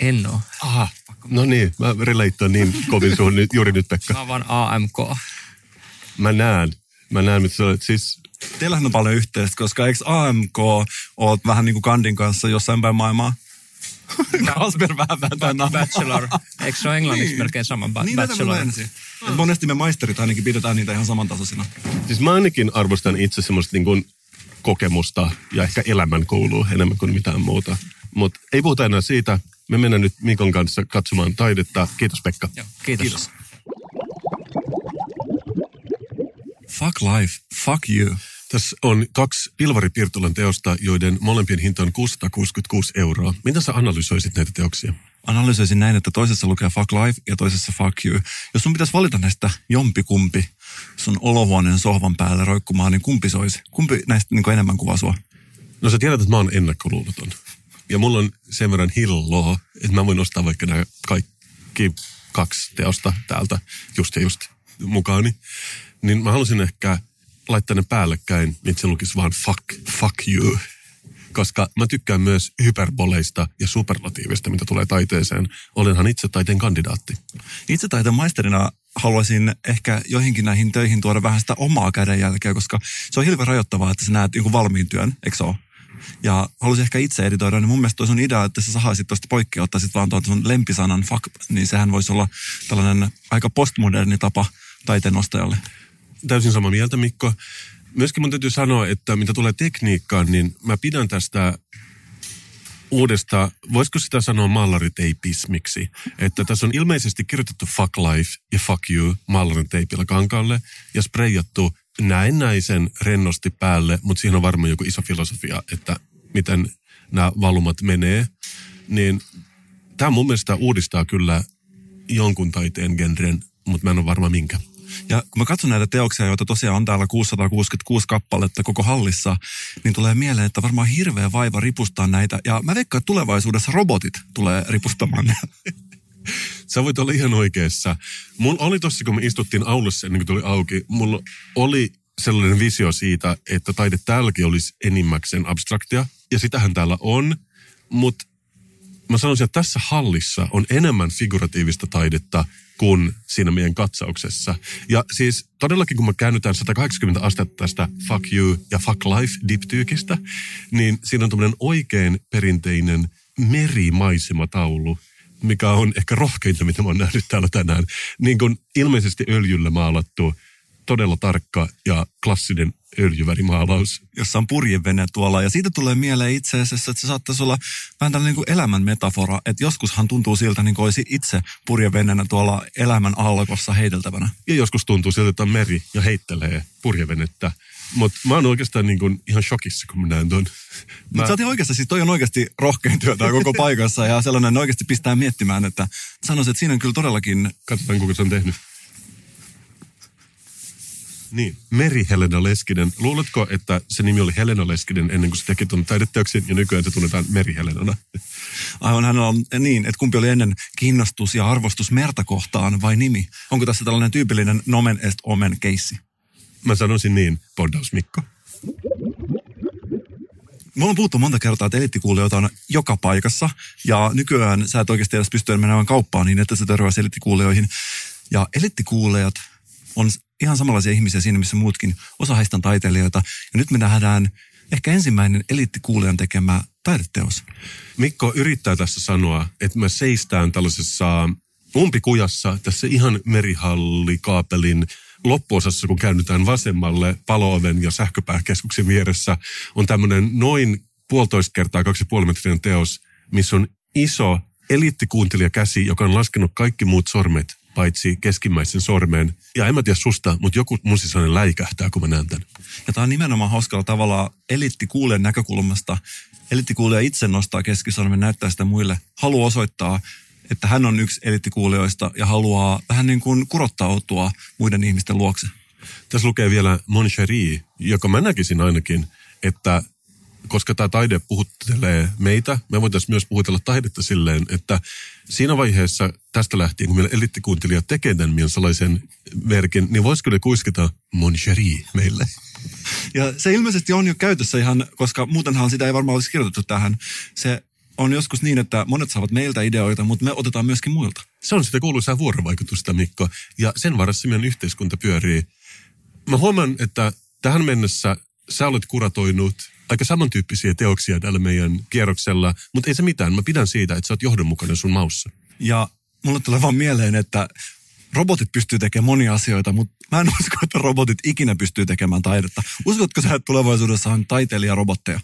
En ole. Aha. No niin, mä relatean niin kovin suhun nyt, juuri nyt Pekka. Mä vaan AMK. Mä näen, mä näen, mitä sä olet. Siis Teillähän on paljon yhteistä, koska eikö AMK oot vähän niin kuin Kandin kanssa jossain päin maailmaa? Kasper vähän vääntää namaa. Bachelor. Eikö se ole englanniksi melkein sama ba- Niin bachelor? Et monesti me maisterit ainakin pidetään niitä ihan samantasoisina. Siis mä ainakin arvostan itse semmoista niin kuin kokemusta ja ehkä elämän koulua enemmän kuin mitään muuta. Mutta ei puhuta enää siitä. Me mennään nyt Mikon kanssa katsomaan taidetta. Kiitos Pekka. Joo, kiitos. Kiitos. Fuck life, fuck you. Tässä on kaksi Pilvari Pirtulan teosta, joiden molempien hinta on 666 euroa. Mitä sä analysoisit näitä teoksia? Analysoisin näin, että toisessa lukee fuck life ja toisessa fuck you. Jos sun pitäisi valita näistä jompikumpi sun olohuoneen sohvan päälle roikkumaan, niin kumpi se olisi? Kumpi näistä niin enemmän kuvaa sua? No sä tiedät, että mä oon ennakkoluuloton. Ja mulla on sen verran hilloa, että mä voin ostaa vaikka nämä kaikki kaksi teosta täältä just ja just mukaani. Niin mä halusin ehkä laittaa ne päällekkäin, niin että se lukisi vaan fuck, fuck you. Koska mä tykkään myös hyperboleista ja superlatiivista, mitä tulee taiteeseen. Olenhan itse taiteen kandidaatti. Itse taiteen maisterina haluaisin ehkä joihinkin näihin töihin tuoda vähän sitä omaa kädenjälkeä, koska se on hirveän rajoittavaa, että sä näet jonkun valmiin työn, eikö se ole? Ja haluaisin ehkä itse editoida, niin mun mielestä sun idea, että sä sahaisit tuosta poikki ottaisit vaan tuon sun lempisanan fuck, niin sehän voisi olla tällainen aika postmoderni tapa taiteen ostajalle. Täysin samaa mieltä, Mikko. Myöskin mun täytyy sanoa, että mitä tulee tekniikkaan, niin mä pidän tästä uudesta, voisiko sitä sanoa maalariteipismiksi, että tässä on ilmeisesti kirjoitettu fuck life ja fuck you maalarin teipillä kankaalle ja spreijattu näennäisen rennosti päälle, mutta siinä on varmaan joku iso filosofia, että miten nämä valumat menee, niin tämä mun mielestä uudistaa kyllä jonkun taiteen genren, mutta mä en ole varma minkä. Ja kun mä katson näitä teoksia, joita tosiaan on täällä 666 kappaletta koko hallissa, niin tulee mieleen, että varmaan hirveä vaiva ripustaa näitä. Ja mä veikkaan, että tulevaisuudessa robotit tulee ripustamaan. Sä voit olla ihan oikeassa. Mulla oli tossa, kun me istuttiin aulussa ennen kuin tuli auki, mulla oli sellainen visio siitä, että taide täälläkin olisi enimmäkseen abstraktia. Ja sitähän täällä on, mutta mä sanoisin, että tässä hallissa on enemmän figuratiivista taidetta kuin siinä meidän katsauksessa. Ja siis todellakin, kun me käännytään 180 astetta tästä fuck you ja fuck life diptyykistä, niin siinä on tämmöinen oikein perinteinen merimaisema-taulu, mikä on ehkä rohkeinta, mitä mä oon nähnyt täällä tänään. Niin kuin ilmeisesti öljyllä maalattu, todella tarkka ja klassinen öljyvärimaalaus. jossa on purjevene tuolla. Ja siitä tulee mieleen itse asiassa, että se saattaisi olla vähän tällainen niin elämän metafora. Että joskushan tuntuu siltä, niin kuin olisi itse purjevenenä tuolla elämän aallokossa heiteltävänä. Ja joskus tuntuu siltä, että on meri ja heittelee purjevenettä. Mutta mä oon oikeastaan niin kuin ihan shokissa, kun mä näen ton. Mutta sä oot oikeasti, siis toi on oikeasti rohkein työtä koko paikassa ja sellainen oikeasti pistää miettimään, että sanoisin, että siinä on kyllä todellakin Katsotaan, kuka se on tehnyt. Niin, Meri Helena Leskinen. Luuletko, että se nimi oli Helena Leskinen ennen kuin se teki tuon taideteoksen ja nykyään se tunnetaan Meri Helenana? Aivan hänellä on niin, että kumpi oli ennen kiinnostus ja arvostus merta kohtaan vai nimi? Onko tässä tällainen tyypillinen nomen est omen keissi? Mä sanoisin niin, Bondaus Mikko. Me ollaan puhuttu monta kertaa, että eliittikuulijoita on joka paikassa. Ja nykyään sä et oikeasti edes pysty menemään kauppaan niin, että sä törmäät eliittikuulijoihin. Ja eliittikuulijat on ihan samanlaisia ihmisiä siinä, missä muutkin. Osa heistä on taiteilijoita. Ja nyt me nähdään ehkä ensimmäinen eliittikuulijan tekemä taideteos. Mikko yrittää tässä sanoa, että me seistään tällaisessa umpikujassa tässä ihan merihallikaapelin loppuosassa, kun käännytään vasemmalle palooven ja sähköpääkeskuksen vieressä, on tämmöinen noin puolitoista kertaa kaksi metrinen teos, missä on iso eliittikuuntelijakäsi, joka on laskenut kaikki muut sormet paitsi keskimmäisen sormen. Ja en mä tiedä susta, mutta joku mun sisäinen läikähtää, kun mä näen tämän. Ja tämä on nimenomaan hauskalla tavalla eliittikuulijan näkökulmasta. Eliittikuulija itse nostaa keskisormen, näyttää sitä muille. Haluaa osoittaa, että hän on yksi eliittikuulijoista ja haluaa vähän niin kuin kurottautua muiden ihmisten luokse. Tässä lukee vielä Mon Chéri, joka mä näkisin ainakin, että koska tämä taide puhuttelee meitä, me voitaisiin myös puhutella taidetta silleen, että siinä vaiheessa tästä lähtien, kun meillä elittikuuntelija tekee tämän salaisen merkin, niin voisiko ne kuiskata mon chéri meille? Ja se ilmeisesti on jo käytössä ihan, koska muutenhan sitä ei varmaan olisi kirjoitettu tähän. Se on joskus niin, että monet saavat meiltä ideoita, mutta me otetaan myöskin muilta. Se on sitä kuuluisaa vuorovaikutusta, Mikko, ja sen varassa meidän yhteiskunta pyörii. Mä huomaan, että tähän mennessä sä olet kuratoinut aika samantyyppisiä teoksia tällä meidän kierroksella, mutta ei se mitään. Mä pidän siitä, että sä oot johdonmukainen sun maussa. Ja mulle tulee vaan mieleen, että robotit pystyy tekemään monia asioita, mutta mä en usko, että robotit ikinä pystyy tekemään taidetta. Uskotko sä, että tulevaisuudessa on taiteilijarobotteja?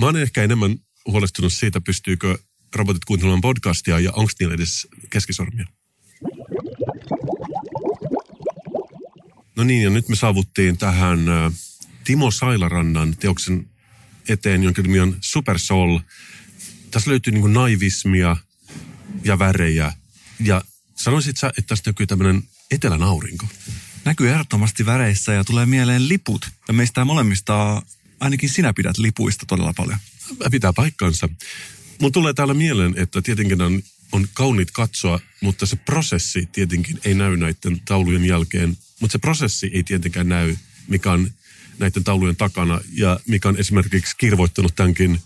Mä oon ehkä enemmän huolestunut siitä, pystyykö robotit kuuntelemaan podcastia ja onko niillä edes keskisormia. No niin, ja nyt me saavuttiin tähän Timo Sailarannan teoksen eteen, jonka nimi on Super Soul. Tässä löytyy niin naivismia ja värejä. Ja sanoisit sä, että tästä näkyy tämmöinen etelän aurinko? Näkyy ehdottomasti väreissä ja tulee mieleen liput. Ja meistä molemmista ainakin sinä pidät lipuista todella paljon. Pitää paikkansa. Mun tulee täällä mieleen, että tietenkin on, on kauniit katsoa, mutta se prosessi tietenkin ei näy näiden taulujen jälkeen. Mutta se prosessi ei tietenkään näy, mikä on näiden taulujen takana ja mikä on esimerkiksi kirvoittanut tämänkin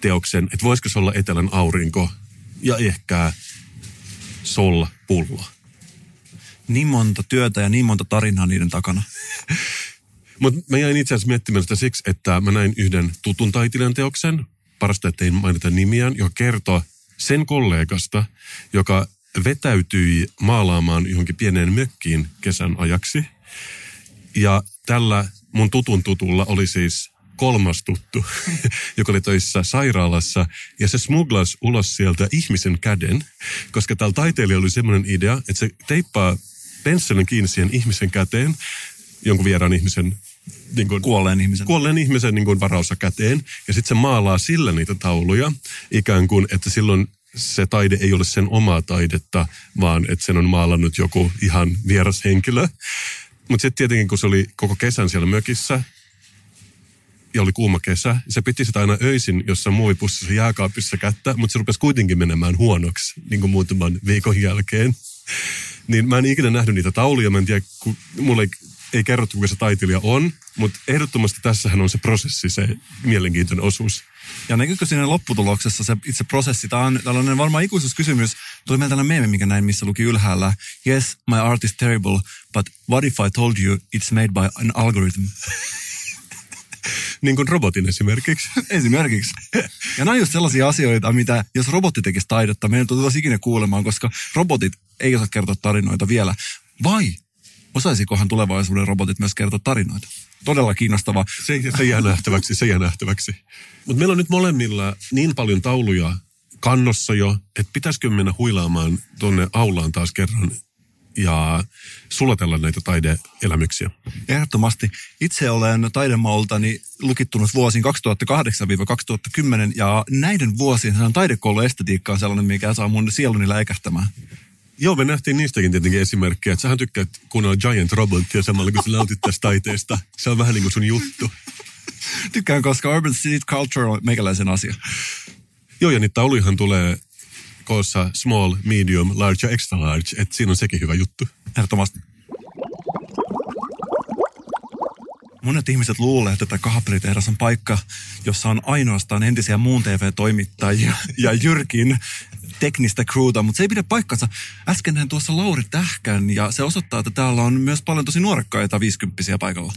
teoksen, että voisiko se olla etelän aurinko ja ehkä sol pullo. Niin monta työtä ja niin monta tarinaa niiden takana. Mutta mä jäin itse asiassa miettimään sitä siksi, että mä näin yhden tutun taiteilijan teoksen, parasta ettei mainita nimiään, joka kertoo sen kollegasta, joka vetäytyi maalaamaan johonkin pieneen mökkiin kesän ajaksi. Ja tällä mun tutun tutulla oli siis kolmas tuttu, joka oli töissä sairaalassa, ja se smuglas ulos sieltä ihmisen käden, koska tällä taiteilijalla oli semmoinen idea, että se teippaa pensselin kiinni siihen ihmisen käteen, jonkun vieraan ihmisen niin kuin, Kuolleen ihmisen. kuolleen ihmisen niin kuin varaussa käteen, ja sitten se maalaa sillä niitä tauluja, ikään kuin, että silloin se taide ei ole sen omaa taidetta, vaan että sen on maalannut joku ihan vieras henkilö. Mutta sitten tietenkin, kun se oli koko kesän siellä mökissä, ja oli kuuma kesä, se piti sitä aina öisin jossain muovipussissa jääkaapissa kättä, mutta se rupesi kuitenkin menemään huonoksi niin kuin muutaman viikon jälkeen. Niin mä en ikinä nähnyt niitä tauluja, mä en tiedä, kun mulle ei, ei kerrottu, kuka se taiteilija on, mutta ehdottomasti tässähän on se prosessi, se mielenkiintoinen osuus. Ja näkyykö siinä lopputuloksessa se itse prosessi? Tämä on tällainen varmaan ikuisuuskysymys. Tuli meillä tällainen meemi, mikä näin, missä luki ylhäällä. Yes, my art is terrible, but what if I told you it's made by an algorithm? Niin kuin robotin esimerkiksi. Esimerkiksi. Ja nämä on just sellaisia asioita, mitä jos robotti tekisi taidetta, meidän tulisi ikinä kuulemaan, koska robotit ei osaa kertoa tarinoita vielä. Vai osaisikohan tulevaisuuden robotit myös kertoa tarinoita? Todella kiinnostava. Se, se jää nähtäväksi, se jää nähtäväksi. Mutta meillä on nyt molemmilla niin paljon tauluja kannossa jo, että pitäisikö mennä huilaamaan tuonne aulaan taas kerran ja sulatella näitä taideelämyksiä. Ehdottomasti. Itse olen taidemaultani lukittunut vuosiin 2008-2010 ja näiden vuosien taidekouluestetiikka on sellainen, mikä saa mun sieluni läikähtämään. Joo, me nähtiin niistäkin tietenkin esimerkkejä. Että sähän tykkäät kuunnella Giant Robotia samalla, kun sä nautit tästä taiteesta. Se on vähän niin kuin sun juttu. Tykkään, koska urban street culture on meikäläisen asia. Joo, ja niitä tauluihan tulee koossa small, medium, large ja extra large. Että siinä on sekin hyvä juttu. Ehdottomasti. Monet ihmiset luulee, että tämä kaapelitehdas on paikka, jossa on ainoastaan entisiä muun TV-toimittajia ja Jyrkin teknistä crewta, mutta se ei pidä paikkansa. Äsken näin tuossa Lauri Tähkän ja se osoittaa, että täällä on myös paljon tosi nuorekkaita viisikymppisiä paikalla.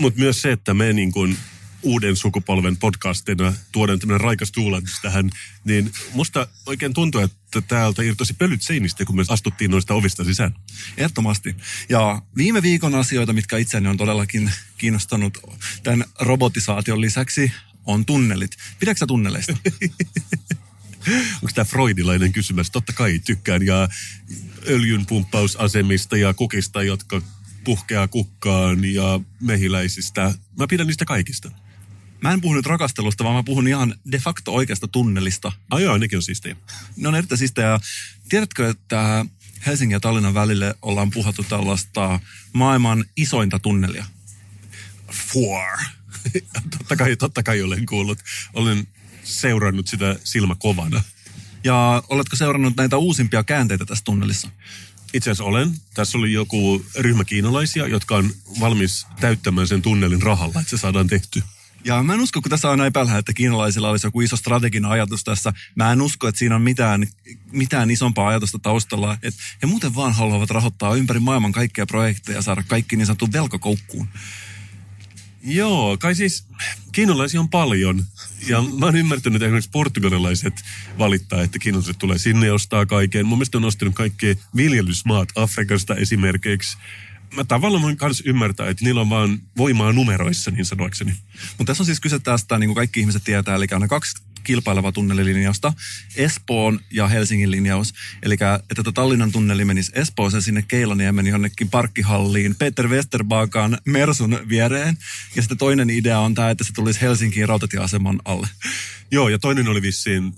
Mutta myös se, että me niin kuin uuden sukupolven podcastina tuodaan tämmöinen raikas tuulahdus tähän, niin musta oikein tuntuu, että täältä irtosi pölyt seinistä, kun me astuttiin noista ovista sisään. Ehdottomasti. Ja viime viikon asioita, mitkä itseäni on todellakin kiinnostanut tämän robotisaation lisäksi, on tunnelit. Pidätkö tunneleista? Onko tämä freudilainen kysymys? Totta kai tykkään ja öljynpumppausasemista ja kukista, jotka puhkeaa kukkaan ja mehiläisistä. Mä pidän niistä kaikista. Mä en puhu nyt rakastelusta, vaan mä puhun ihan de facto oikeasta tunnelista. Ai joo, nekin on siistejä. Ne on erittäin siistejä. Tiedätkö, että Helsingin ja Tallinnan välille ollaan puhuttu tällaista maailman isointa tunnelia? Four. totta, kai, totta kai olen kuullut. Olen seurannut sitä silmä kovana. Ja oletko seurannut näitä uusimpia käänteitä tässä tunnelissa? Itse asiassa olen. Tässä oli joku ryhmä kiinalaisia, jotka on valmis täyttämään sen tunnelin rahalla, että se saadaan tehty. Ja mä en usko, kun tässä on näin päällä, että kiinalaisilla olisi joku iso strateginen ajatus tässä. Mä en usko, että siinä on mitään, mitään isompaa ajatusta taustalla. Että he muuten vaan haluavat rahoittaa ympäri maailman kaikkia projekteja ja saada kaikki niin sanottu velkakoukkuun. Joo, kai siis kiinalaisia on paljon. Ja mä oon ymmärtänyt, että esimerkiksi portugalilaiset valittaa, että kiinalaiset tulee sinne ostaa kaiken. Mun mielestä on ostanut kaikki viljelysmaat Afrikasta esimerkiksi. Mä tavallaan voin myös ymmärtää, että niillä on vaan voimaa numeroissa, niin sanoakseni. Mutta tässä on siis kyse tästä, niin kuin kaikki ihmiset tietää, eli on kaksi kilpaileva tunnelilinjausta, Espoon ja Helsingin linjaus. Eli että tuota Tallinnan tunneli menisi Espooseen sinne Keilaniemen jonnekin parkkihalliin Peter Westerbakan Mersun viereen. Ja sitten toinen idea on tämä, että se tulisi Helsinkiin rautatieaseman alle. Joo, ja toinen oli vissiin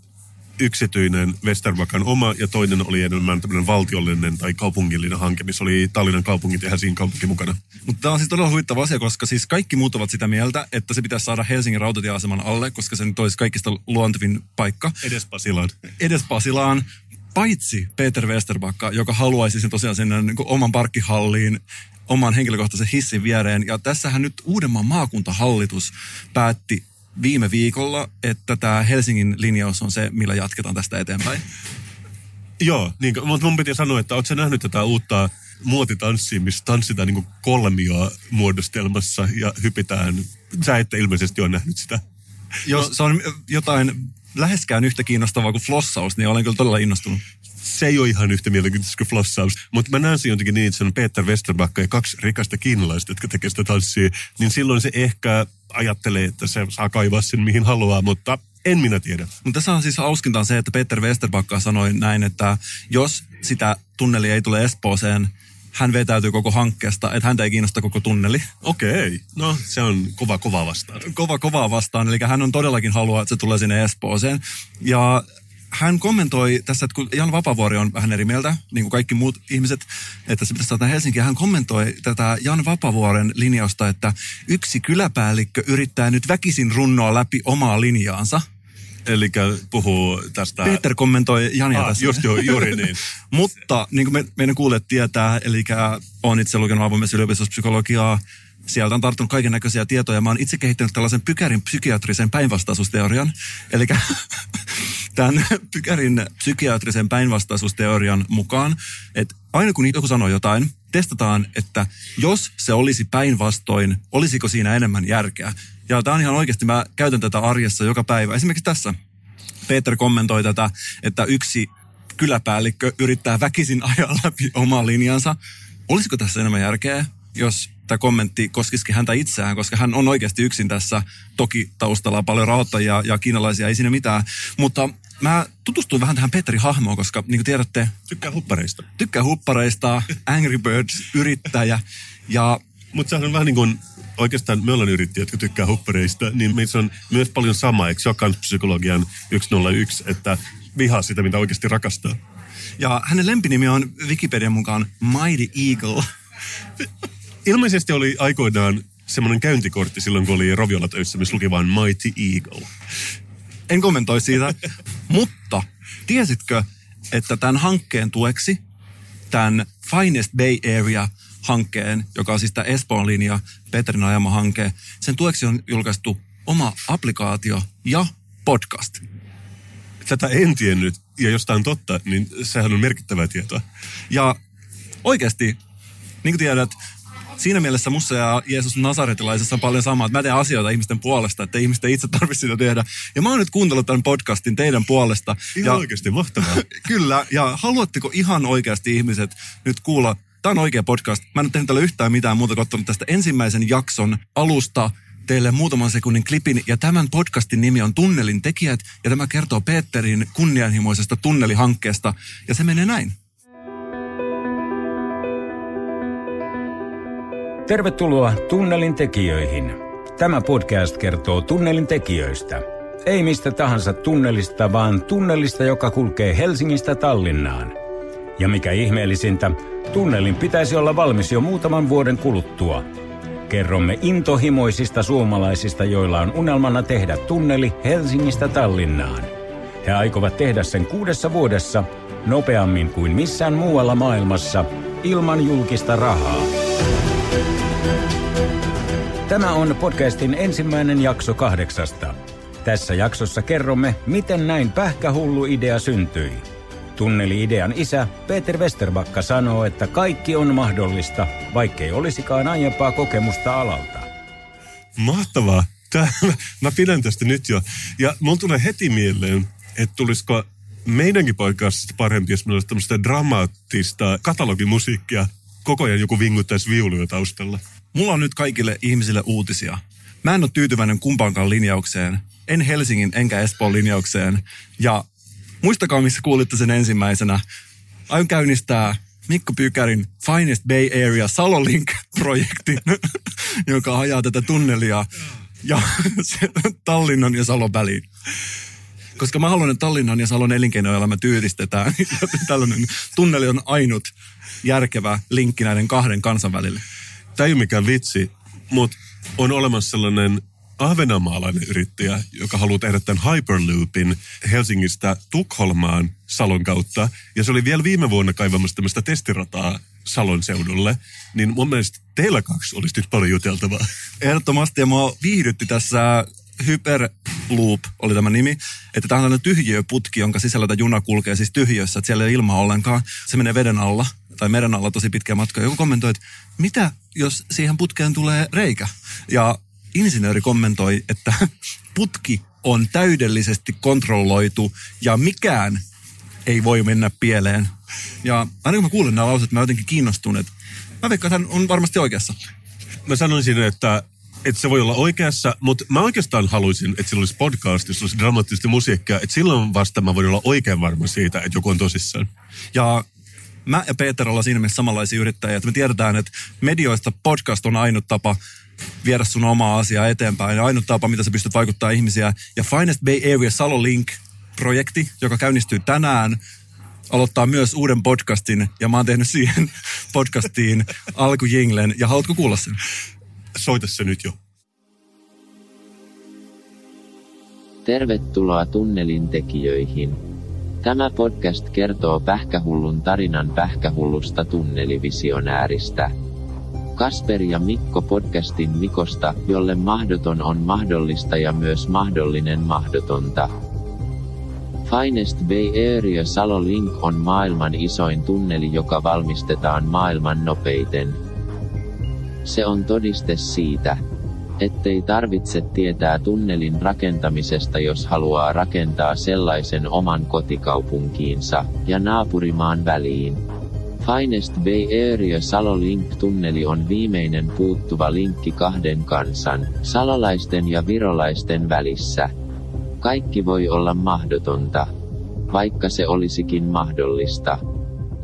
yksityinen Westerbakan oma ja toinen oli enemmän tämmöinen valtiollinen tai kaupungillinen hanke, missä oli Tallinnan kaupungit ja Helsingin kaupunki mukana. Mutta tämä on siis todella huvittava asia, koska siis kaikki muut ovat sitä mieltä, että se pitäisi saada Helsingin rautatieaseman alle, koska se nyt olisi kaikista luontevin paikka. Edes Pasilaan. Edes Pasilaan, paitsi Peter Westerbakka, joka haluaisi sen tosiaan sinne niin kuin oman parkkihalliin, oman henkilökohtaisen hissin viereen. Ja tässähän nyt Uudenmaan maakuntahallitus päätti viime viikolla, että tämä Helsingin linjaus on se, millä jatketaan tästä eteenpäin. Joo, niin, mutta mun piti sanoa, että ootko nähnyt tätä uutta muotitanssia, missä tanssitaan niin kolmioa muodostelmassa ja hypitään. Sä ette ilmeisesti ole nähnyt sitä. Jos se on jotain läheskään yhtä kiinnostavaa kuin flossaus, niin olen kyllä todella innostunut. Se ei ole ihan yhtä mielenkiintoista kuin flossaus, mutta mä näen sen jotenkin niin, että se on Peter Westerbacka ja kaksi rikasta kiinalaista, jotka tekee sitä tanssia, niin silloin se ehkä ajattelee, että se saa kaivaa sen mihin haluaa, mutta en minä tiedä. Mutta tässä on siis hauskinta se, että Peter Westerbacka sanoi näin, että jos sitä tunnelia ei tule Espooseen, hän vetäytyy koko hankkeesta, että häntä ei kiinnosta koko tunneli. Okei, no se on kova kova vastaan. Kova kova vastaan, eli hän on todellakin haluaa, että se tulee sinne Espooseen. Ja hän kommentoi tässä, että kun Jan Vapavuori on vähän eri mieltä, niin kuin kaikki muut ihmiset, että se pitäisi saada Helsinkiin. Hän kommentoi tätä Jan Vapavuoren linjausta, että yksi kyläpäällikkö yrittää nyt väkisin runnoa läpi omaa linjaansa. Eli puhuu tästä... Peter kommentoi Jania ah, tässä. Just jo, juuri niin. Mutta niin kuin me, meidän kuulijat tietää, eli olen itse lukenut avoimessa yliopistopsykologiaa, sieltä on tarttunut kaiken näköisiä tietoja. Mä oon itse kehittänyt tällaisen pykärin psykiatrisen päinvastaisuusteorian. Eli tämän pykärin psykiatrisen päinvastaisuusteorian mukaan, että aina kun joku sanoo jotain, testataan, että jos se olisi päinvastoin, olisiko siinä enemmän järkeä. Ja tämä on ihan oikeasti, mä käytän tätä arjessa joka päivä. Esimerkiksi tässä Peter kommentoi tätä, että yksi kyläpäällikkö yrittää väkisin ajaa läpi omaa linjansa. Olisiko tässä enemmän järkeä, jos tämä kommentti koskisikin häntä itseään, koska hän on oikeasti yksin tässä. Toki taustalla on paljon rahoittajia ja kiinalaisia, ei siinä mitään. Mutta mä tutustuin vähän tähän Petri Hahmoon, koska niin kuin tiedätte... Tykkää huppareista. Tykkää huppareista, Angry Birds-yrittäjä. Ja mutta sehän on vähän niin kuin, oikeastaan me ollaan yrittäjiä, jotka tykkää huppareista, niin meissä on myös paljon sama, eikö se ole psykologian 101, että vihaa sitä, mitä oikeasti rakastaa. Ja hänen lempinimi on Wikipedian mukaan Mighty Eagle. Ilmeisesti oli aikoinaan semmoinen käyntikortti silloin, kun oli Roviola töissä, missä luki vain Mighty Eagle. En kommentoi siitä, mutta tiesitkö, että tämän hankkeen tueksi, tämän Finest Bay Area hankkeen, joka on siis tämä Espoon linja, Petrin ajama hanke, sen tueksi on julkaistu oma applikaatio ja podcast. Tätä en tiennyt, ja jos tämä on totta, niin sehän on merkittävää tietoa. Ja oikeasti, niin kuin tiedät, siinä mielessä mussa ja Jeesus Nasaretilaisessa on paljon samaa, että mä teen asioita ihmisten puolesta, että ihmiset ei itse tarvitse sitä tehdä. Ja mä oon nyt kuunnellut tämän podcastin teidän puolesta. Ihan ja, oikeasti mahtavaa. kyllä, ja haluatteko ihan oikeasti ihmiset nyt kuulla, tämä on oikea podcast. Mä en ole tehnyt tällä yhtään mitään muuta kuin tästä ensimmäisen jakson alusta teille muutaman sekunnin klipin. Ja tämän podcastin nimi on Tunnelin tekijät. Ja tämä kertoo Peterin kunnianhimoisesta tunnelihankkeesta. Ja se menee näin. Tervetuloa Tunnelin tekijöihin. Tämä podcast kertoo tunnelin tekijöistä. Ei mistä tahansa tunnelista, vaan tunnelista, joka kulkee Helsingistä Tallinnaan. Ja mikä ihmeellisintä, tunnelin pitäisi olla valmis jo muutaman vuoden kuluttua. Kerromme intohimoisista suomalaisista, joilla on unelmana tehdä tunneli Helsingistä Tallinnaan. He aikovat tehdä sen kuudessa vuodessa nopeammin kuin missään muualla maailmassa ilman julkista rahaa. Tämä on podcastin ensimmäinen jakso kahdeksasta. Tässä jaksossa kerromme, miten näin pähkähullu idea syntyi. Tunneli-idean isä Peter Westerbakka sanoo, että kaikki on mahdollista, vaikkei olisikaan aiempaa kokemusta alalta. Mahtavaa. Tää, mä, pidän tästä nyt jo. Ja mun tulee heti mieleen, että tulisiko meidänkin podcastista parempi, jos meillä olisi tämmöistä dramaattista katalogimusiikkia. Koko ajan joku vinguttaisi viuluja taustalla. Mulla on nyt kaikille ihmisille uutisia. Mä en ole tyytyväinen kumpaankaan linjaukseen. En Helsingin enkä Espoon linjaukseen. Ja muistakaa, missä kuulitte sen ensimmäisenä. Aion käynnistää Mikko Pykärin Finest Bay Area Salolink-projektin, joka ajaa tätä tunnelia ja Tallinnan ja Salon väliin. Koska mä haluan, että Tallinnan ja Salon elinkeinoelämä tyydistetään. Ja tällainen tunneli on ainut järkevä linkki näiden kahden kansan välille. Tämä ei ole mikään vitsi, mutta on olemassa sellainen ahvenanmaalainen yrittäjä, joka haluaa tehdä tämän Hyperloopin Helsingistä Tukholmaan Salon kautta. Ja se oli vielä viime vuonna kaivamassa tämmöistä testirataa Salon seudulle. Niin mun mielestä teillä kaksi olisi nyt paljon juteltavaa. Ehdottomasti, ja mua viihdytti tässä Hyperloop oli tämä nimi, että tämä on tällainen tyhjiöputki, jonka sisällä tämä juna kulkee siis tyhjössä, että siellä ei ilmaa ollenkaan. Se menee veden alla tai meren alla tosi pitkä matka. Joku kommentoi, että mitä jos siihen putkeen tulee reikä? Ja insinööri kommentoi, että putki on täydellisesti kontrolloitu ja mikään ei voi mennä pieleen. Ja aina kun mä kuulen nämä lauset, mä jotenkin kiinnostun, että mä veikkaan, että hän on varmasti oikeassa. Mä sanoisin, että että se voi olla oikeassa, mutta mä oikeastaan haluaisin, että sillä olisi podcast, jossa olisi dramaattista musiikkia, että silloin vasta mä voin olla oikein varma siitä, että joku on tosissaan. Ja mä ja Peter ollaan siinä mielessä samanlaisia yrittäjiä, että me tiedetään, että medioista podcast on ainut tapa viedä sun omaa asiaa eteenpäin. Ja ainut tapa, mitä sä pystyt vaikuttaa ihmisiä. Ja Finest Bay Area Salo Link-projekti, joka käynnistyy tänään, aloittaa myös uuden podcastin. Ja mä oon tehnyt siihen podcastiin alkujinglen. Ja haluatko kuulla sen? Soita se nyt jo. Tervetuloa tunnelin tekijöihin. Tämä podcast kertoo pähkähullun tarinan pähkähullusta tunnelivisionääristä. Kasper ja Mikko podcastin Mikosta, jolle mahdoton on mahdollista ja myös mahdollinen mahdotonta. Finest Bay Area Salo Link on maailman isoin tunneli, joka valmistetaan maailman nopeiten. Se on todiste siitä, ettei tarvitse tietää tunnelin rakentamisesta, jos haluaa rakentaa sellaisen oman kotikaupunkiinsa ja naapurimaan väliin. Finest Bay Area Salo Link-tunneli on viimeinen puuttuva linkki kahden kansan, salolaisten ja virolaisten välissä. Kaikki voi olla mahdotonta, vaikka se olisikin mahdollista.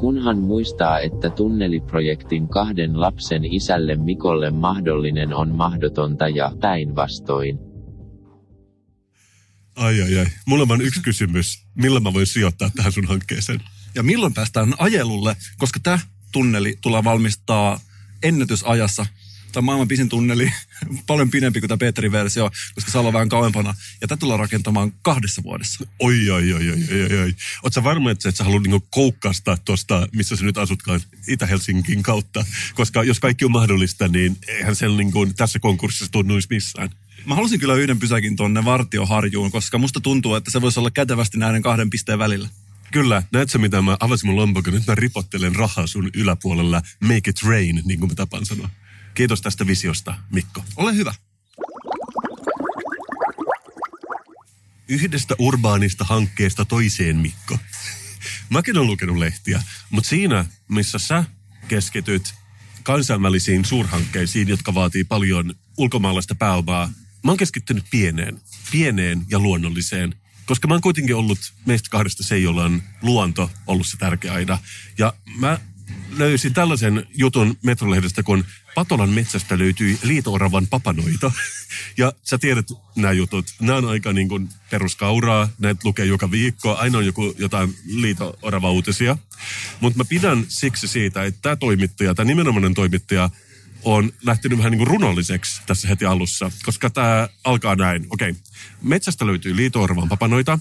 Kunhan muistaa, että tunneliprojektin kahden lapsen isälle Mikolle mahdollinen on mahdotonta ja päinvastoin. Ai ai ai. Mulla on yksi kysymys. Millä mä voin sijoittaa tähän sun hankkeeseen? Ja milloin päästään ajelulle, koska tämä tunneli tulee valmistaa ennätysajassa. Tämä maailman pisin tunneli, paljon pidempi kuin tämä Peterin versio, koska se on vähän kauempana. Ja tämä tullaan rakentamaan kahdessa vuodessa. Oi, oi, oi, oi, oi, oi. Oletko varma, että sä haluat niinku koukkaasta tuosta, missä sä nyt asutkaan, Itä-Helsingin kautta? Koska jos kaikki on mahdollista, niin eihän sen niinku tässä konkurssissa tunnuisi missään. Mä halusin kyllä yhden pysäkin tuonne Vartioharjuun, koska musta tuntuu, että se voisi olla kätevästi näiden kahden pisteen välillä. Kyllä, näet sä mitä mä avasin mun lompakon, nyt mä ripottelen rahaa sun yläpuolella, make it rain, niin kuin mä tapaan sanoa. Kiitos tästä visiosta, Mikko. Ole hyvä. Yhdestä urbaanista hankkeesta toiseen, Mikko. Mäkin olen lukenut lehtiä, mutta siinä, missä sä keskityt kansainvälisiin suurhankkeisiin, jotka vaatii paljon ulkomaalaista pääomaa, mä oon keskittynyt pieneen, pieneen ja luonnolliseen. Koska mä oon kuitenkin ollut meistä kahdesta se, jolla on luonto ollut se tärkeä aina. Ja mä löysin tällaisen jutun Metrolehdestä, kun Patolan metsästä löytyi liitooravan papanoita. Ja sä tiedät nämä jutut. Nämä on aika niin kuin peruskauraa. Näitä lukee joka viikko. Aina on joku jotain liitoorava uutisia. Mutta mä pidän siksi siitä, että tämä toimittaja, tämä nimenomainen toimittaja, on lähtenyt vähän niin kuin runolliseksi tässä heti alussa, koska tämä alkaa näin. Okei, metsästä löytyy liitoorvan papanoita.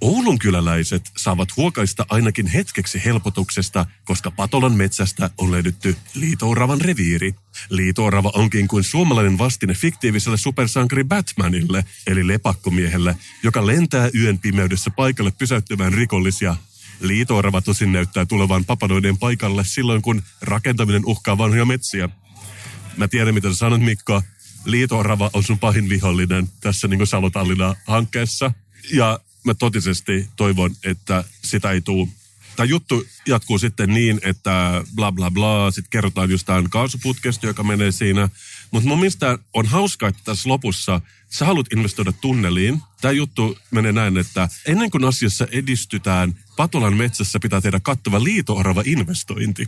Oulun kyläläiset saavat huokaista ainakin hetkeksi helpotuksesta, koska Patolan metsästä on löydetty liitooravan reviiri. Liitoorava onkin kuin suomalainen vastine fiktiiviselle supersankari Batmanille, eli lepakkomiehelle, joka lentää yön pimeydessä paikalle pysäyttämään rikollisia Liitoorava tosin näyttää tulevan papanoiden paikalle silloin, kun rakentaminen uhkaa vanhoja metsiä. Mä tiedän, mitä sä sanot, Mikko. Liitoorava on sun pahin vihollinen tässä niin Salotallina hankkeessa. Ja mä totisesti toivon, että sitä ei tule. Tämä juttu jatkuu sitten niin, että bla bla bla, sitten kerrotaan tämän kaasuputkesta, joka menee siinä. Mutta mun mielestä on hauskaa, että tässä lopussa sä haluat investoida tunneliin. Tämä juttu menee näin, että ennen kuin asiassa edistytään, Patolan metsässä pitää tehdä kattava liitoarava investointi.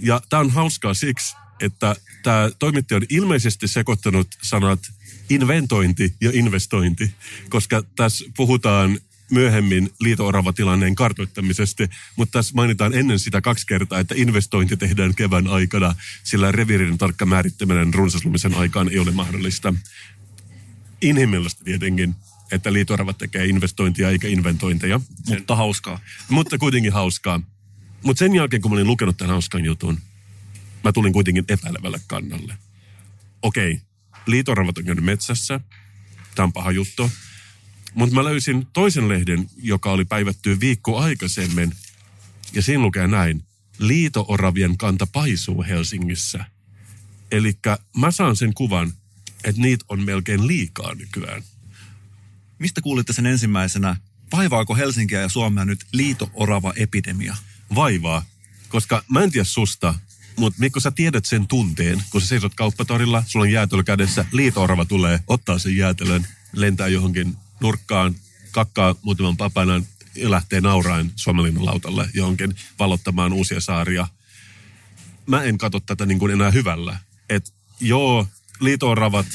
Ja tämä on hauskaa siksi, että tämä toimittaja on ilmeisesti sekoittanut sanat inventointi ja investointi, koska tässä puhutaan myöhemmin liito-oravatilanneen kartoittamisesta, mutta tässä mainitaan ennen sitä kaksi kertaa, että investointi tehdään kevään aikana, sillä reviirin tarkka määrittäminen runsaslumisen aikaan ei ole mahdollista. Inhimillistä tietenkin, että liito tekee investointia eikä inventointeja. Mutta hauskaa. Mutta kuitenkin hauskaa. Mutta sen jälkeen, kun mä olin lukenut tämän hauskan jutun, mä tulin kuitenkin epäilevälle kannalle. Okei, liitoravat on käynyt metsässä. Tämä on paha juttu. Mutta mä löysin toisen lehden, joka oli päivätty viikko aikaisemmin. Ja siinä lukee näin. Liito-oravien kanta paisuu Helsingissä. Eli mä saan sen kuvan, että niitä on melkein liikaa nykyään. Mistä kuulitte sen ensimmäisenä? Vaivaako Helsinkiä ja Suomea nyt liito-orava-epidemia? Vaivaa, koska mä en tiedä susta, mutta Mikko sä tiedät sen tunteen, kun sä seisot kauppatorilla, sulla on jäätelö kädessä, liito-orava tulee, ottaa sen jäätelön, lentää johonkin nurkkaan, kakkaa muutaman papanan ja lähtee nauraen Suomenlinnan lautalle johonkin valottamaan uusia saaria. Mä en katso tätä niin kuin enää hyvällä. Et joo, liitooravat,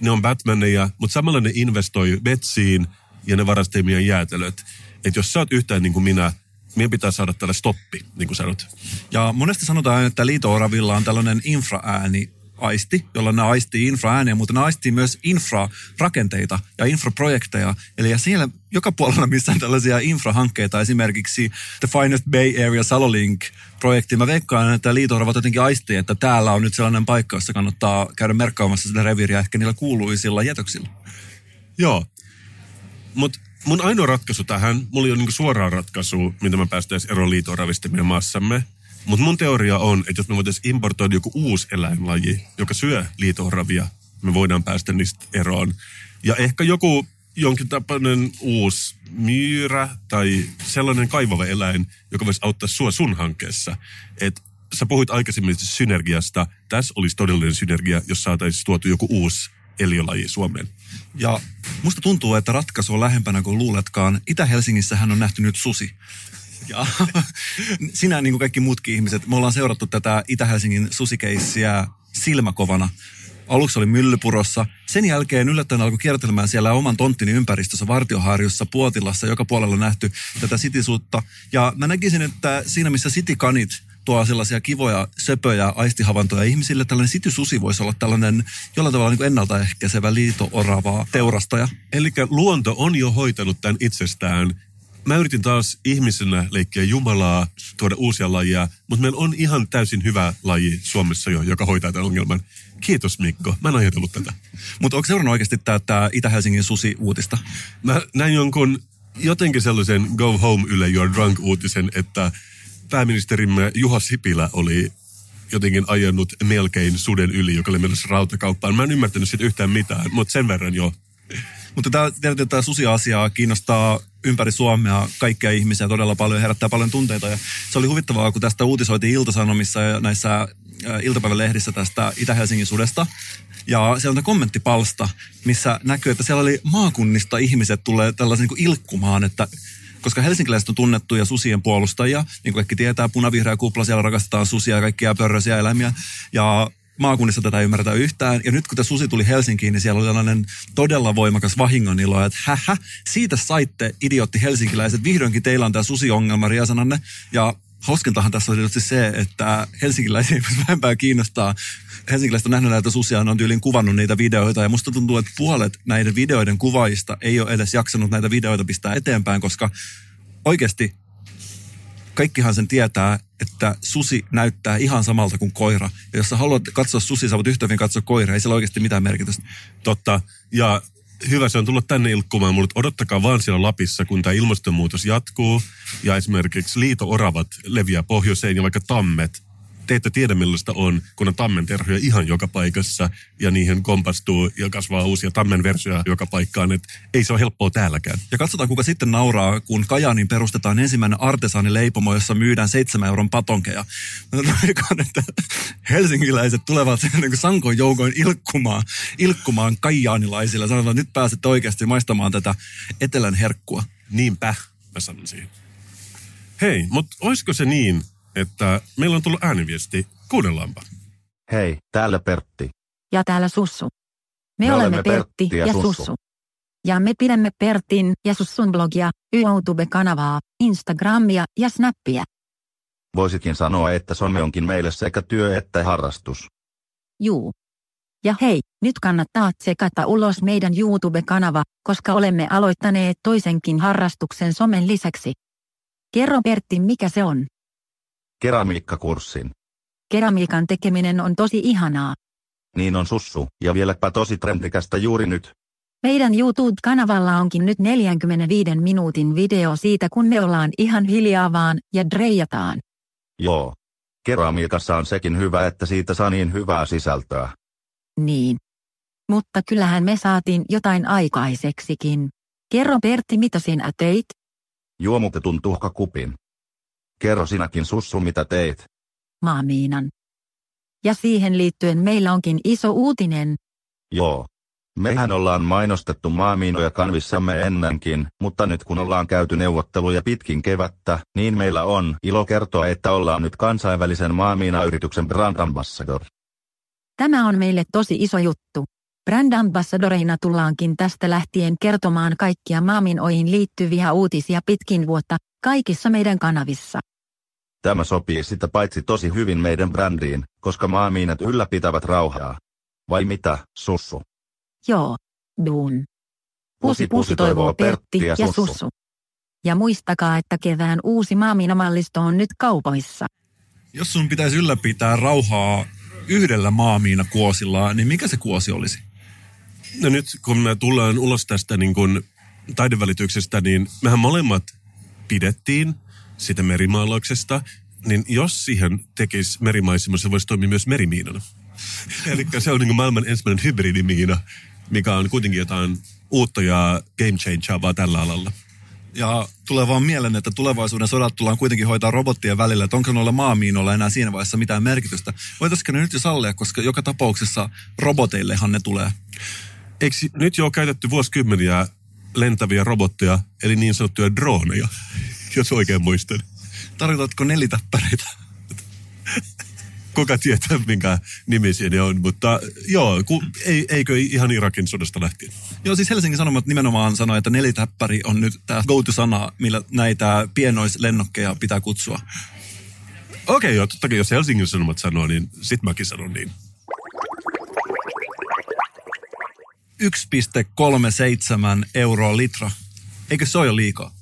ne on Batmaneja, mutta samalla ne investoi metsiin ja ne varastii meidän jäätelöt. Että jos sä oot yhtään niin kuin minä, meidän pitää saada tälle stoppi, niin kuin sanot. Ja monesti sanotaan, että liito-oravilla on tällainen infraääni aisti, jolla ne aistii infraääniä, mutta ne aistii myös infrarakenteita ja infraprojekteja. Eli siellä joka puolella, missä on tällaisia infrahankkeita, esimerkiksi The Finest Bay Area Salolink-projekti, mä veikkaan, että liito jotenkin aistii, että täällä on nyt sellainen paikka, jossa kannattaa käydä merkkaamassa sitä reviiriä ehkä niillä kuuluisilla jätöksillä. Joo, mutta mun ainoa ratkaisu tähän, mulla ei ole niinku suoraa ratkaisua, mitä mä päästäisiin eroon liito meidän maassamme. Mutta mun teoria on, että jos me voitaisiin importoida joku uusi eläinlaji, joka syö liitooravia, me voidaan päästä niistä eroon. Ja ehkä joku jonkin tapainen uusi myyrä tai sellainen kaivava eläin, joka voisi auttaa sua sun hankkeessa. Et sä puhuit aikaisemmin synergiasta. Tässä olisi todellinen synergia, jos saataisiin tuotu joku uusi eliölaji Suomeen. Ja musta tuntuu, että ratkaisu on lähempänä kuin luuletkaan. Itä-Helsingissä hän on nähty nyt susi. Ja sinä niin kuin kaikki muutkin ihmiset, me ollaan seurattu tätä Itä-Helsingin susikeissiä silmäkovana. Aluksi oli Myllypurossa. Sen jälkeen yllättäen alkoi kiertelemään siellä oman tonttini ympäristössä, Vartioharjussa, Puotilassa, joka puolella nähty tätä sitisuutta. Ja mä näkisin, että siinä missä sitikanit tuo sellaisia kivoja söpöjä aistihavantoja ihmisille, tällainen sitysusi voisi olla tällainen jollain tavalla niin ennaltaehkäisevä liito-oravaa teurastaja. Eli luonto on jo hoitanut tämän itsestään mä yritin taas ihmisenä leikkiä Jumalaa, tuoda uusia lajeja, mutta meillä on ihan täysin hyvä laji Suomessa jo, joka hoitaa tämän ongelman. Kiitos Mikko, mä en ajatellut tätä. Mutta onko seurannut oikeasti tämä Itä-Helsingin susi-uutista? Mä näin jonkun jotenkin sellaisen go home yle you're drunk uutisen, että pääministerimme Juha Sipilä oli jotenkin ajanut melkein suden yli, joka oli menossa rautakauppaan. Mä en ymmärtänyt siitä yhtään mitään, mutta sen verran jo. Mutta tämä, tämä susi-asiaa kiinnostaa ympäri Suomea kaikkia ihmisiä todella paljon, herättää paljon tunteita. Ja se oli huvittavaa, kun tästä uutisoitiin Iltasanomissa ja näissä äh, iltapäivälehdissä tästä Itä-Helsingin sudesta. Ja siellä on kommenttipalsta, missä näkyy, että siellä oli maakunnista ihmiset tulee tällaisen niin ilkkumaan, että koska helsinkiläiset on tunnettuja susien puolustajia, niin kuin kaikki tietää, punavihreä kupla, siellä rakastetaan susia ja kaikkia pörröisiä eläimiä. Ja maakunnissa tätä ei ymmärretä yhtään. Ja nyt kun tämä susi tuli Helsinkiin, niin siellä oli tällainen todella voimakas vahingonilo, että hähä, siitä saitte idiootti helsinkiläiset, vihdoinkin teillä on tämä susiongelma riesananne. Ja hauskintahan tässä on tietysti se, että helsinkiläisiä vähempää kiinnostaa. Helsinkiläiset on nähnyt näitä susia, on tyyliin kuvannut niitä videoita ja musta tuntuu, että puolet näiden videoiden kuvaajista ei ole edes jaksanut näitä videoita pistää eteenpäin, koska oikeasti kaikkihan sen tietää, että susi näyttää ihan samalta kuin koira. Ja jos sä haluat katsoa susi, sä voit yhtä hyvin katsoa koira, ei sillä oikeasti mitään merkitystä. Totta. Ja hyvä se on tullut tänne ilkkumaan, mutta odottakaa vaan siellä Lapissa, kun tämä ilmastonmuutos jatkuu ja esimerkiksi liito-oravat leviää pohjoiseen ja vaikka tammet te ette tiedä millaista on, kun on tammen terhoja ihan joka paikassa ja niihin kompastuu ja kasvaa uusia tammen versioja joka paikkaan. Et ei se ole helppoa täälläkään. Ja katsotaan, kuka sitten nauraa, kun Kajaanin perustetaan ensimmäinen artesaanileipomo, jossa myydään 7 euron patonkeja. Mä veikkaan, että helsinkiläiset tulevat niin sankoin joukoin ilkkumaan, ilkkumaan kajaanilaisille. Sanotaan, että nyt pääsette oikeasti maistamaan tätä etelän herkkua. Niinpä, mä sanon siihen. Hei, mutta olisiko se niin, että meillä on tullut ääniviesti. Kuunnellaanpa. Hei, täällä Pertti. Ja täällä Sussu. Me, Me olemme Pertti ja ja Sussu. Sussu. Ja me pidämme Pertin ja Sussun blogia, YouTube-kanavaa, Instagramia ja Snappia. Voisitkin sanoa, että some onkin meille sekä työ että harrastus. Juu. Ja hei, nyt kannattaa tsekata ulos meidän YouTube-kanava, koska olemme aloittaneet toisenkin harrastuksen somen lisäksi. Kerro Pertti, mikä se on. Keramiikkakurssin. Keramiikan tekeminen on tosi ihanaa. Niin on sussu, ja vieläpä tosi trendikästä juuri nyt. Meidän YouTube-kanavalla onkin nyt 45 minuutin video siitä, kun me ollaan ihan hiljaa vaan ja dreijataan. Joo. Keramiikassa on sekin hyvä, että siitä saa niin hyvää sisältöä. Niin. Mutta kyllähän me saatiin jotain aikaiseksikin. Kerro Pertti, mitä sinä teit? Juomutetun tuhkakupin. Kerro sinäkin sussu, mitä teit. Maamiinan. Ja siihen liittyen meillä onkin iso uutinen. Joo. Mehän ollaan mainostettu maamiinoja kanvissamme ennenkin, mutta nyt kun ollaan käyty neuvotteluja pitkin kevättä, niin meillä on ilo kertoa, että ollaan nyt kansainvälisen maamiinayrityksen brand ambassador. Tämä on meille tosi iso juttu. Brand ambassadoreina tullaankin tästä lähtien kertomaan kaikkia maaminoihin liittyviä uutisia pitkin vuotta, kaikissa meidän kanavissa. Tämä sopii sitä paitsi tosi hyvin meidän brändiin, koska maamiinat ylläpitävät rauhaa. Vai mitä, sussu? Joo, duun. Pusi pusi toivoo Pertti ja Sussu. Ja muistakaa, että kevään uusi maamiinamallisto on nyt kaupoissa. Jos sun pitäisi ylläpitää rauhaa yhdellä maamiina kuosilla, niin mikä se kuosi olisi? No nyt kun me tullaan ulos tästä niin kuin taidevälityksestä, niin mehän molemmat pidettiin sitä merimaalauksesta, niin jos siihen tekisi merimaisema, se voisi toimia myös merimiinana. Eli se on niin maailman ensimmäinen hybridimiina, mikä on kuitenkin jotain uutta ja game changeavaa tällä alalla. Ja tulee vaan mieleen, että tulevaisuuden sodat tullaan kuitenkin hoitaa robottien välillä, että onko noilla maamiinoilla enää siinä vaiheessa mitään merkitystä. Voitaisiko ne nyt jo sallia, koska joka tapauksessa roboteillehan ne tulee. Eikö nyt jo ole käytetty vuosikymmeniä lentäviä robotteja, eli niin sanottuja droneja, jos oikein muistan. Tarkoitatko nelitäppäreitä? Kuka tietää, minkä nimisiä ne on, mutta joo, ku, ei, eikö ihan Irakin sodasta lähtien. Joo, siis Helsingin Sanomat nimenomaan sanoi, että nelitäppäri on nyt tämä go-to-sana, millä näitä pienoislennokkeja pitää kutsua. Okei, okay, joo, totta kai jos Helsingin Sanomat sanoo, niin sit mäkin sanon niin. 1,37 euroa litra. Eikö se ole jo liikaa?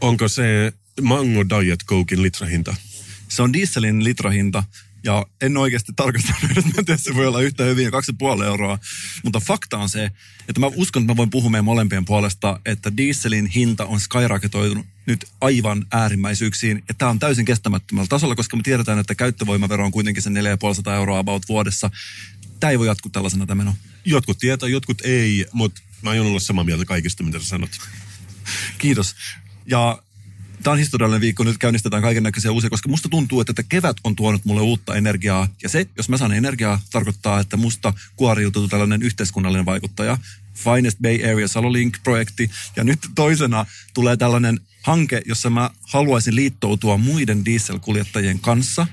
Onko se Mango Diet Cokein litrahinta? Se on dieselin litrahinta. Ja en oikeasti tarkastanut, että mä en se voi olla yhtä hyvin ja 2,5 euroa. Mutta fakta on se, että mä uskon, että mä voin puhua meidän molempien puolesta, että dieselin hinta on skyrocketoitunut nyt aivan äärimmäisyyksiin. Ja tämä on täysin kestämättömällä tasolla, koska me tiedetään, että käyttövoimavero on kuitenkin se 4,5 euroa about vuodessa. Tämä ei voi jatkuu tällaisena tämä meno. Jotkut tietää, jotkut ei, mutta mä aion olla samaa mieltä kaikista, mitä sä sanot. Kiitos. Ja tämä on historiallinen viikko, nyt käynnistetään kaiken näköisiä uusia, koska musta tuntuu, että kevät on tuonut mulle uutta energiaa. Ja se, jos mä saan energiaa, tarkoittaa, että musta kuoriutuu tällainen yhteiskunnallinen vaikuttaja. Finest Bay Area Salolink-projekti. Ja nyt toisena tulee tällainen hanke, jossa mä haluaisin liittoutua muiden dieselkuljettajien kanssa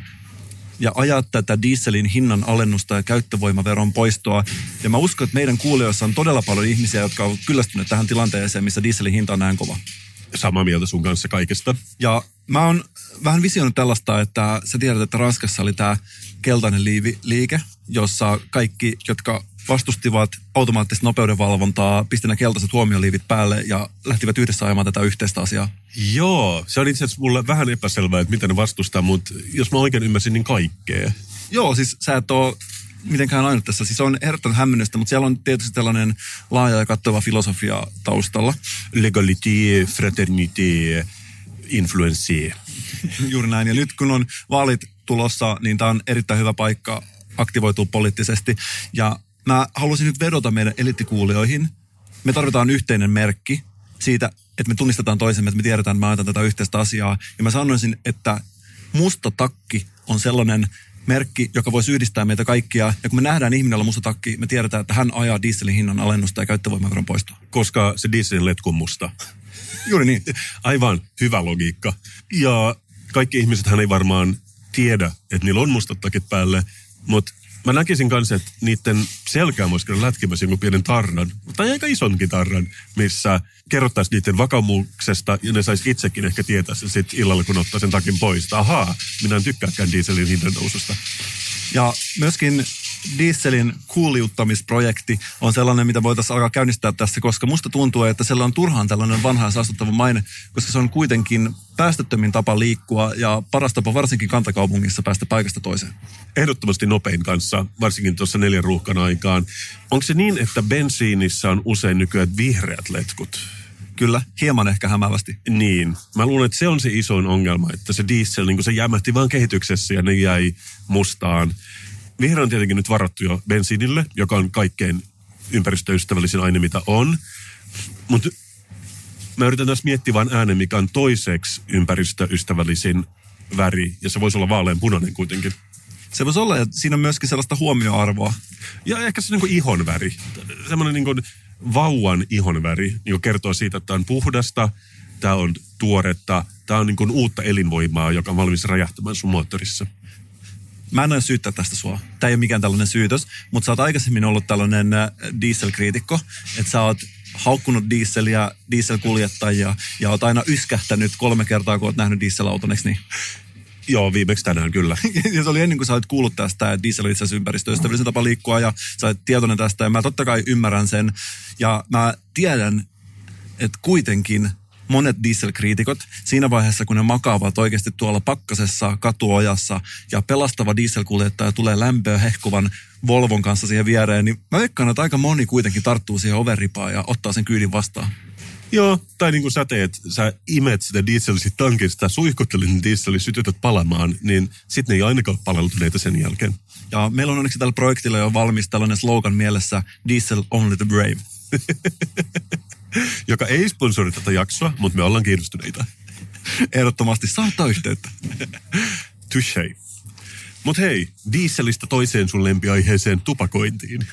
ja ajaa tätä dieselin hinnan alennusta ja käyttövoimaveron poistoa. Ja mä uskon, että meidän kuulijoissa on todella paljon ihmisiä, jotka ovat kyllästyneet tähän tilanteeseen, missä dieselin hinta on näin kova. Samaa mieltä sun kanssa kaikesta. Ja mä oon vähän visioinut tällaista, että sä tiedät, että Ranskassa oli tämä keltainen liivi, liike, jossa kaikki, jotka vastustivat automaattista nopeudenvalvontaa, pisti nämä keltaiset huomioliivit päälle ja lähtivät yhdessä ajamaan tätä yhteistä asiaa. Joo, se on itse asiassa mulle vähän epäselvää, että miten ne vastustaa, mutta jos mä oikein ymmärsin, niin kaikkea. Joo, siis sä et ole mitenkään ainut tässä. Siis on ehdottoman hämmennystä, mutta siellä on tietysti tällainen laaja ja kattava filosofia taustalla. Legalité, fraternité, influencé. Juuri näin. Ja nyt kun on vaalit tulossa, niin tämä on erittäin hyvä paikka aktivoitua poliittisesti. Ja mä haluaisin nyt vedota meidän elittikuulijoihin. Me tarvitaan yhteinen merkki siitä, että me tunnistetaan toisemme, että me tiedetään, että ajetaan tätä yhteistä asiaa. Ja mä sanoisin, että musta takki on sellainen merkki, joka voisi yhdistää meitä kaikkia. Ja kun me nähdään ihminen, musta takki, me tiedetään, että hän ajaa dieselin hinnan alennusta ja käyttövoimaveron poistoa. Koska se dieselin letku on musta. Juuri niin. Aivan hyvä logiikka. Ja kaikki ihmiset hän ei varmaan tiedä, että niillä on mustat takit päälle, mutta mä näkisin kanssa, että niiden selkään voisi kyllä lätkimässä jonkun pienen tarran, tai aika isonkin tarran, missä kerrottaisiin niiden vakaumuksesta, ja ne saisi itsekin ehkä tietää sen sit illalla, kun ottaa sen takin pois. Ahaa, minä en tykkääkään dieselin hinnan noususta. Ja myöskin dieselin kuuliuttamisprojekti on sellainen, mitä voitaisiin alkaa käynnistää tässä, koska musta tuntuu, että sillä on turhaan tällainen vanha ja saastuttava maine, koska se on kuitenkin päästöttömin tapa liikkua ja paras tapa varsinkin kantakaupungissa päästä paikasta toiseen. Ehdottomasti nopein kanssa, varsinkin tuossa neljän ruuhkan aikaan. Onko se niin, että bensiinissä on usein nykyään vihreät letkut? Kyllä, hieman ehkä hämävästi. Niin. Mä luulen, että se on se isoin ongelma, että se diesel, niin se jämähti vaan kehityksessä ja ne jäi mustaan. Vihreä on tietenkin nyt varattu jo bensiinille, joka on kaikkein ympäristöystävällisin aine, mitä on. Mutta mä yritän tässä miettiä vain äänen, mikä on toiseksi ympäristöystävällisin väri, ja se voisi olla vaalean punainen kuitenkin. Se voisi olla, että siinä on myöskin sellaista huomioarvoa. Ja ehkä se niin ihon väri. Semmoinen niin kuin vauvan ihon väri niin kertoo siitä, että tämä on puhdasta, tämä on tuoretta, tämä on niin uutta elinvoimaa, joka on valmis räjähtämään sun moottorissa. Mä en ole syyttää tästä sua. Tämä ei ole mikään tällainen syytös, mutta sä oot aikaisemmin ollut tällainen äh, dieselkriitikko, että sä oot haukkunut dieseliä, dieselkuljettajia ja oot aina yskähtänyt kolme kertaa, kun oot nähnyt dieselauton, eikö niin? Joo, viimeksi tänään kyllä. ja se oli ennen kuin sä olet kuullut tästä, että diesel on itse asiassa ympäristöystävällisen tapa liikkua ja sä olet tietoinen tästä ja mä totta kai ymmärrän sen. Ja mä tiedän, että kuitenkin monet dieselkriitikot siinä vaiheessa, kun ne makaavat oikeasti tuolla pakkasessa katuojassa ja pelastava dieselkuljettaja tulee lämpöä hehkuvan Volvon kanssa siihen viereen, niin mä veikkaan, että aika moni kuitenkin tarttuu siihen overripaan ja ottaa sen kyydin vastaan. Joo, tai niin kuin sä teet, sä imet sitä dieselistä tankista, suihkuttelit sen dieselin, sytytät palamaan, niin sitten ne ei ainakaan paleltuneita sen jälkeen. Ja meillä on onneksi tällä projektilla jo valmis tällainen slogan mielessä, Diesel Only the Brave. Joka ei sponsori tätä jaksoa, mutta me ollaan kiinnostuneita. Ehdottomasti saattaa yhteyttä. Touché. Mutta hei, dieselistä toiseen sun lempiaiheeseen tupakointiin.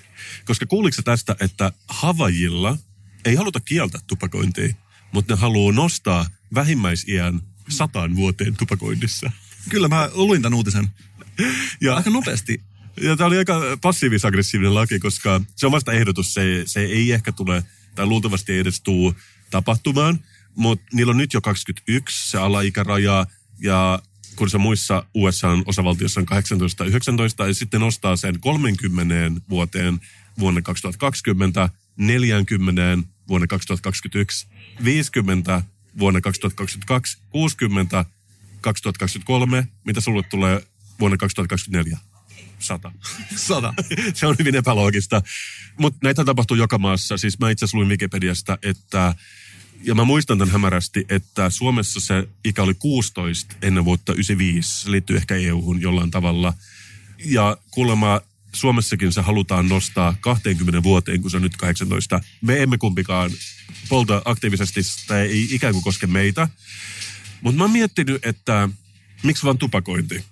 Koska kuuliko tästä, että Havajilla ei haluta kieltää tupakointia, mutta ne haluaa nostaa vähimmäisiän sataan vuoteen tupakoinnissa. Kyllä, mä luin tämän uutisen. Ja, Aika nopeasti. ja tämä oli aika passiivis-aggressiivinen laki, koska se on vasta ehdotus. Se, se ei ehkä tule, tai luultavasti ei edes tule tapahtumaan, mutta niillä on nyt jo 21 se alaikäraja, ja kun se muissa USA-osavaltiossa on 18 19, ja sitten nostaa sen 30 vuoteen vuonna 2020, 40 vuonna 2021, 50 vuonna 2022, 60 2023, mitä sulle tulee vuonna 2024? 100. Sata. se on hyvin epäloogista. Mutta näitä tapahtuu joka maassa. Siis mä itse luin Wikipediasta, että ja mä muistan tämän hämärästi, että Suomessa se ikä oli 16 ennen vuotta 95. Se liittyy ehkä EU-hun jollain tavalla. Ja kuulemma Suomessakin se halutaan nostaa 20 vuoteen, kun se on nyt 18. Me emme kumpikaan polta aktiivisesti, tämä ei ikään kuin koske meitä. Mutta mä oon miettinyt, että miksi vaan tupakointi?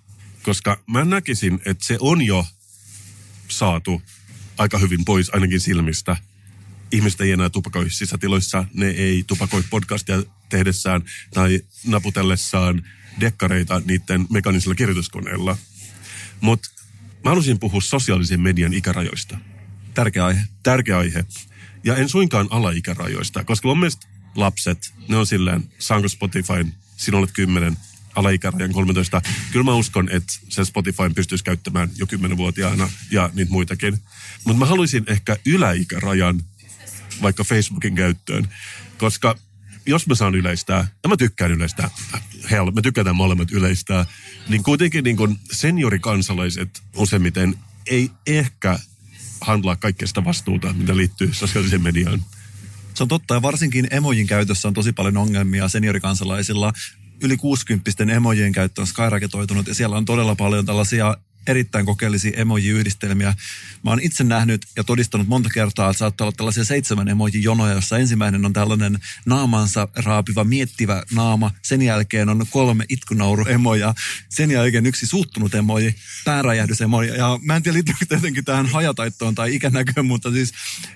Koska mä näkisin, että se on jo saatu aika hyvin pois ainakin silmistä. Ihmiset ei enää tupakoi sisätiloissa, ne ei tupakoi podcastia tehdessään tai naputellessaan dekkareita niiden mekaanisella kirjoituskoneella. Mutta mä halusin puhua sosiaalisen median ikärajoista. Tärkeä aihe. Tärkeä aihe. Ja en suinkaan alaikärajoista, koska mun mielestä lapset, ne on silleen, saanko Spotifyn, sinä olet 10, alaikärajan 13. Kyllä mä uskon, että sen Spotifyn pystyisi käyttämään jo 10-vuotiaana ja niitä muitakin. Mutta mä haluaisin ehkä yläikärajan vaikka Facebookin käyttöön, koska jos mä saan yleistää, ja mä tykkään yleistää, hell, me tykätään molemmat yleistää, niin kuitenkin niin kun seniorikansalaiset useimmiten ei ehkä handlaa kaikkea sitä vastuuta, mitä liittyy sosiaaliseen mediaan. Se on totta, ja varsinkin emojin käytössä on tosi paljon ongelmia seniorikansalaisilla. Yli 60 emojien käyttö on skyraketoitunut, ja siellä on todella paljon tällaisia erittäin kokeellisia emoji-yhdistelmiä. Mä oon itse nähnyt ja todistanut monta kertaa, että saattaa olla tällaisia seitsemän emoji-jonoja, jossa ensimmäinen on tällainen naamansa raapiva, miettivä naama. Sen jälkeen on kolme itkunauru-emoja. Sen jälkeen yksi suuttunut emoji, pääräjähdys-emoji. Ja mä en tiedä liittyykö tietenkin tähän hajataittoon tai ikänäköön, mutta siis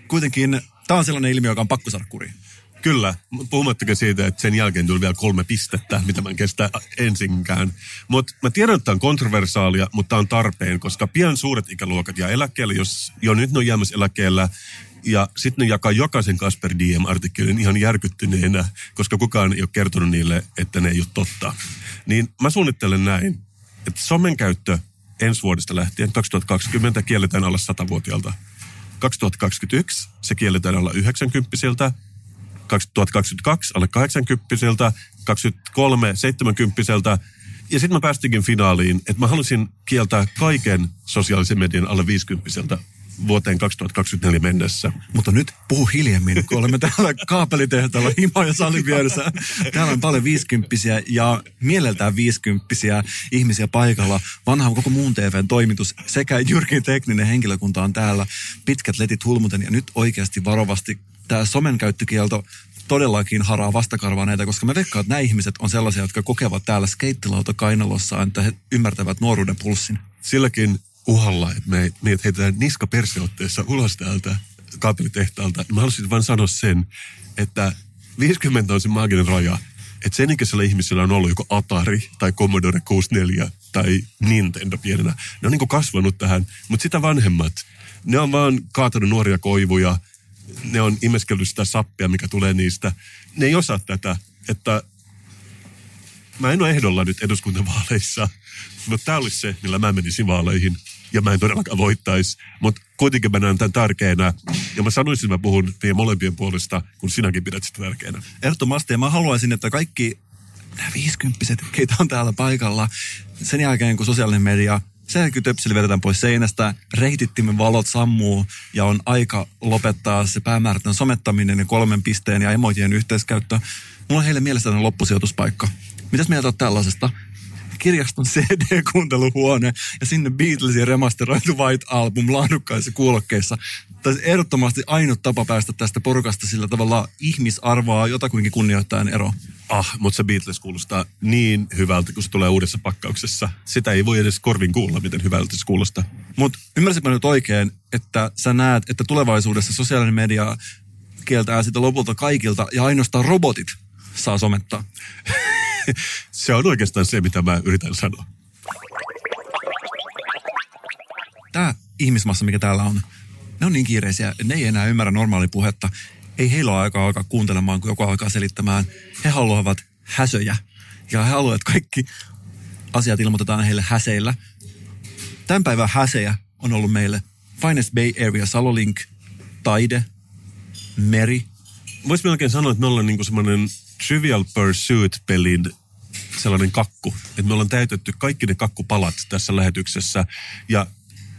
kuitenkin tämä on sellainen ilmiö, joka on pakko saada kuriin. Kyllä, puhumattakaan siitä, että sen jälkeen tuli vielä kolme pistettä, mitä mä en kestä ensinkään. Mutta mä tiedän, että tämä on kontroversaalia, mutta on tarpeen, koska pian suuret ikäluokat ja eläkkeelle, jos jo nyt ne on jäämässä eläkkeellä, ja sitten ne jakaa jokaisen Kasper DM-artikkelin ihan järkyttyneenä, koska kukaan ei ole kertonut niille, että ne ei ole totta. Niin mä suunnittelen näin, että somen käyttö ensi vuodesta lähtien 2020 kielletään alla 100-vuotiaalta. 2021 se kielletään alla 90 2022 alle 80 23 70 ja sitten mä päästinkin finaaliin, että mä halusin kieltää kaiken sosiaalisen median alle 50 vuoteen 2024 mennessä. Mutta nyt puhu hiljemmin, kun olemme täällä kaapelitehtaalla Himo ja salin vieressä. Täällä on paljon viisikymppisiä ja mieleltään viisikymppisiä ihmisiä paikalla. Vanha koko muun TVn toimitus sekä Jyrkin tekninen henkilökunta on täällä. Pitkät letit hulmuten ja nyt oikeasti varovasti tämä somen käyttökielto todellakin haraa vastakarvaa näitä, koska mä veikkaan, että nämä ihmiset on sellaisia, jotka kokevat täällä skeittilauta kainalossa, että he ymmärtävät nuoruuden pulssin. Silläkin uhalla, että me, meidät heitetään niska perseotteessa ulos täältä kaapelitehtaalta. Mä haluaisin vain sanoa sen, että 50 on se maaginen raja, että sen ikäisellä ihmisellä on ollut joko Atari tai Commodore 64 tai Nintendo pienenä. Ne on niin kasvanut tähän, mutta sitä vanhemmat, ne on vaan kaatanut nuoria koivuja, ne on imeskellyt sitä sappia, mikä tulee niistä. Ne ei osaa tätä, että mä en ole ehdolla nyt eduskuntavaaleissa, mutta tämä olisi se, millä mä menisin vaaleihin. Ja mä en todellakaan voittaisi, mutta kuitenkin mä näen tämän tärkeänä. Ja mä sanoisin, että mä puhun teidän molempien puolesta, kun sinäkin pidät sitä tärkeänä. Ehdottomasti, ja mä haluaisin, että kaikki nämä viisikymppiset, keitä on täällä paikalla, sen jälkeen kun sosiaalinen media sähkötöpseli vedetään pois seinästä, reitittimen valot sammuu ja on aika lopettaa se päämäärätön somettaminen ja kolmen pisteen ja emojien yhteiskäyttö. Mulla on heille mielestäni loppusijoituspaikka. Mitäs mieltä on tällaisesta? kirjaston CD-kuunteluhuone ja sinne Beatlesin remasteroitu White Album laadukkaissa kuulokkeissa. Tämä ehdottomasti ainut tapa päästä tästä porukasta sillä tavalla ihmisarvoa jotakuinkin kunnioittaen ero. Ah, mutta se Beatles kuulostaa niin hyvältä, kun se tulee uudessa pakkauksessa. Sitä ei voi edes korvin kuulla, miten hyvältä se kuulostaa. Mutta ymmärsitkö nyt oikein, että sä näet, että tulevaisuudessa sosiaalinen media kieltää sitä lopulta kaikilta ja ainoastaan robotit saa somettaa? se on oikeastaan se, mitä mä yritän sanoa. Tämä ihmismassa, mikä täällä on, ne on niin kiireisiä, ne ei enää ymmärrä normaalia puhetta. Ei heillä ole aikaa alkaa kuuntelemaan, kun joku alkaa selittämään. He haluavat häsöjä. Ja he haluavat, että kaikki asiat ilmoitetaan heille häseillä. Tämän päivän häsejä on ollut meille Finest Bay Area Salolink, taide, meri. Voisi melkein sanoa, että me ollaan niinku semmoinen Trivial Pursuit-pelin sellainen kakku, että me ollaan täytetty kaikki ne kakkupalat tässä lähetyksessä ja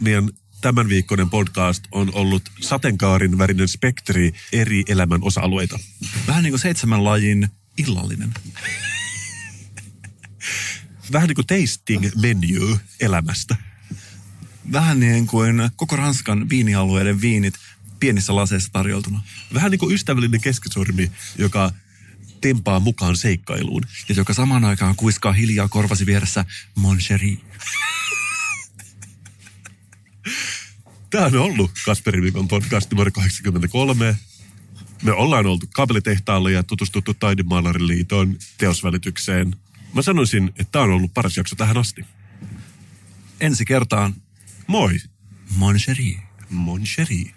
meidän tämän viikkoinen podcast on ollut sateenkaarin värinen spektri eri elämän osa-alueita. Vähän niin kuin seitsemän lajin illallinen. Vähän niin kuin tasting menu elämästä. Vähän niin kuin koko Ranskan viinialueiden viinit pienissä laseissa tarjoltuna. Vähän niin kuin ystävällinen keskisormi, joka tempaa mukaan seikkailuun. Ja joka samaan aikaan kuiskaa hiljaa korvasi vieressä Mon chéri. Tämä on ollut Kasperin viikon podcast numero 83. Me ollaan oltu kaapelitehtaalla ja tutustuttu Taidemaalarin liiton teosvälitykseen. Mä sanoisin, että tämä on ollut paras jakso tähän asti. Ensi kertaan. Moi. Mon chéri. Mon chéri.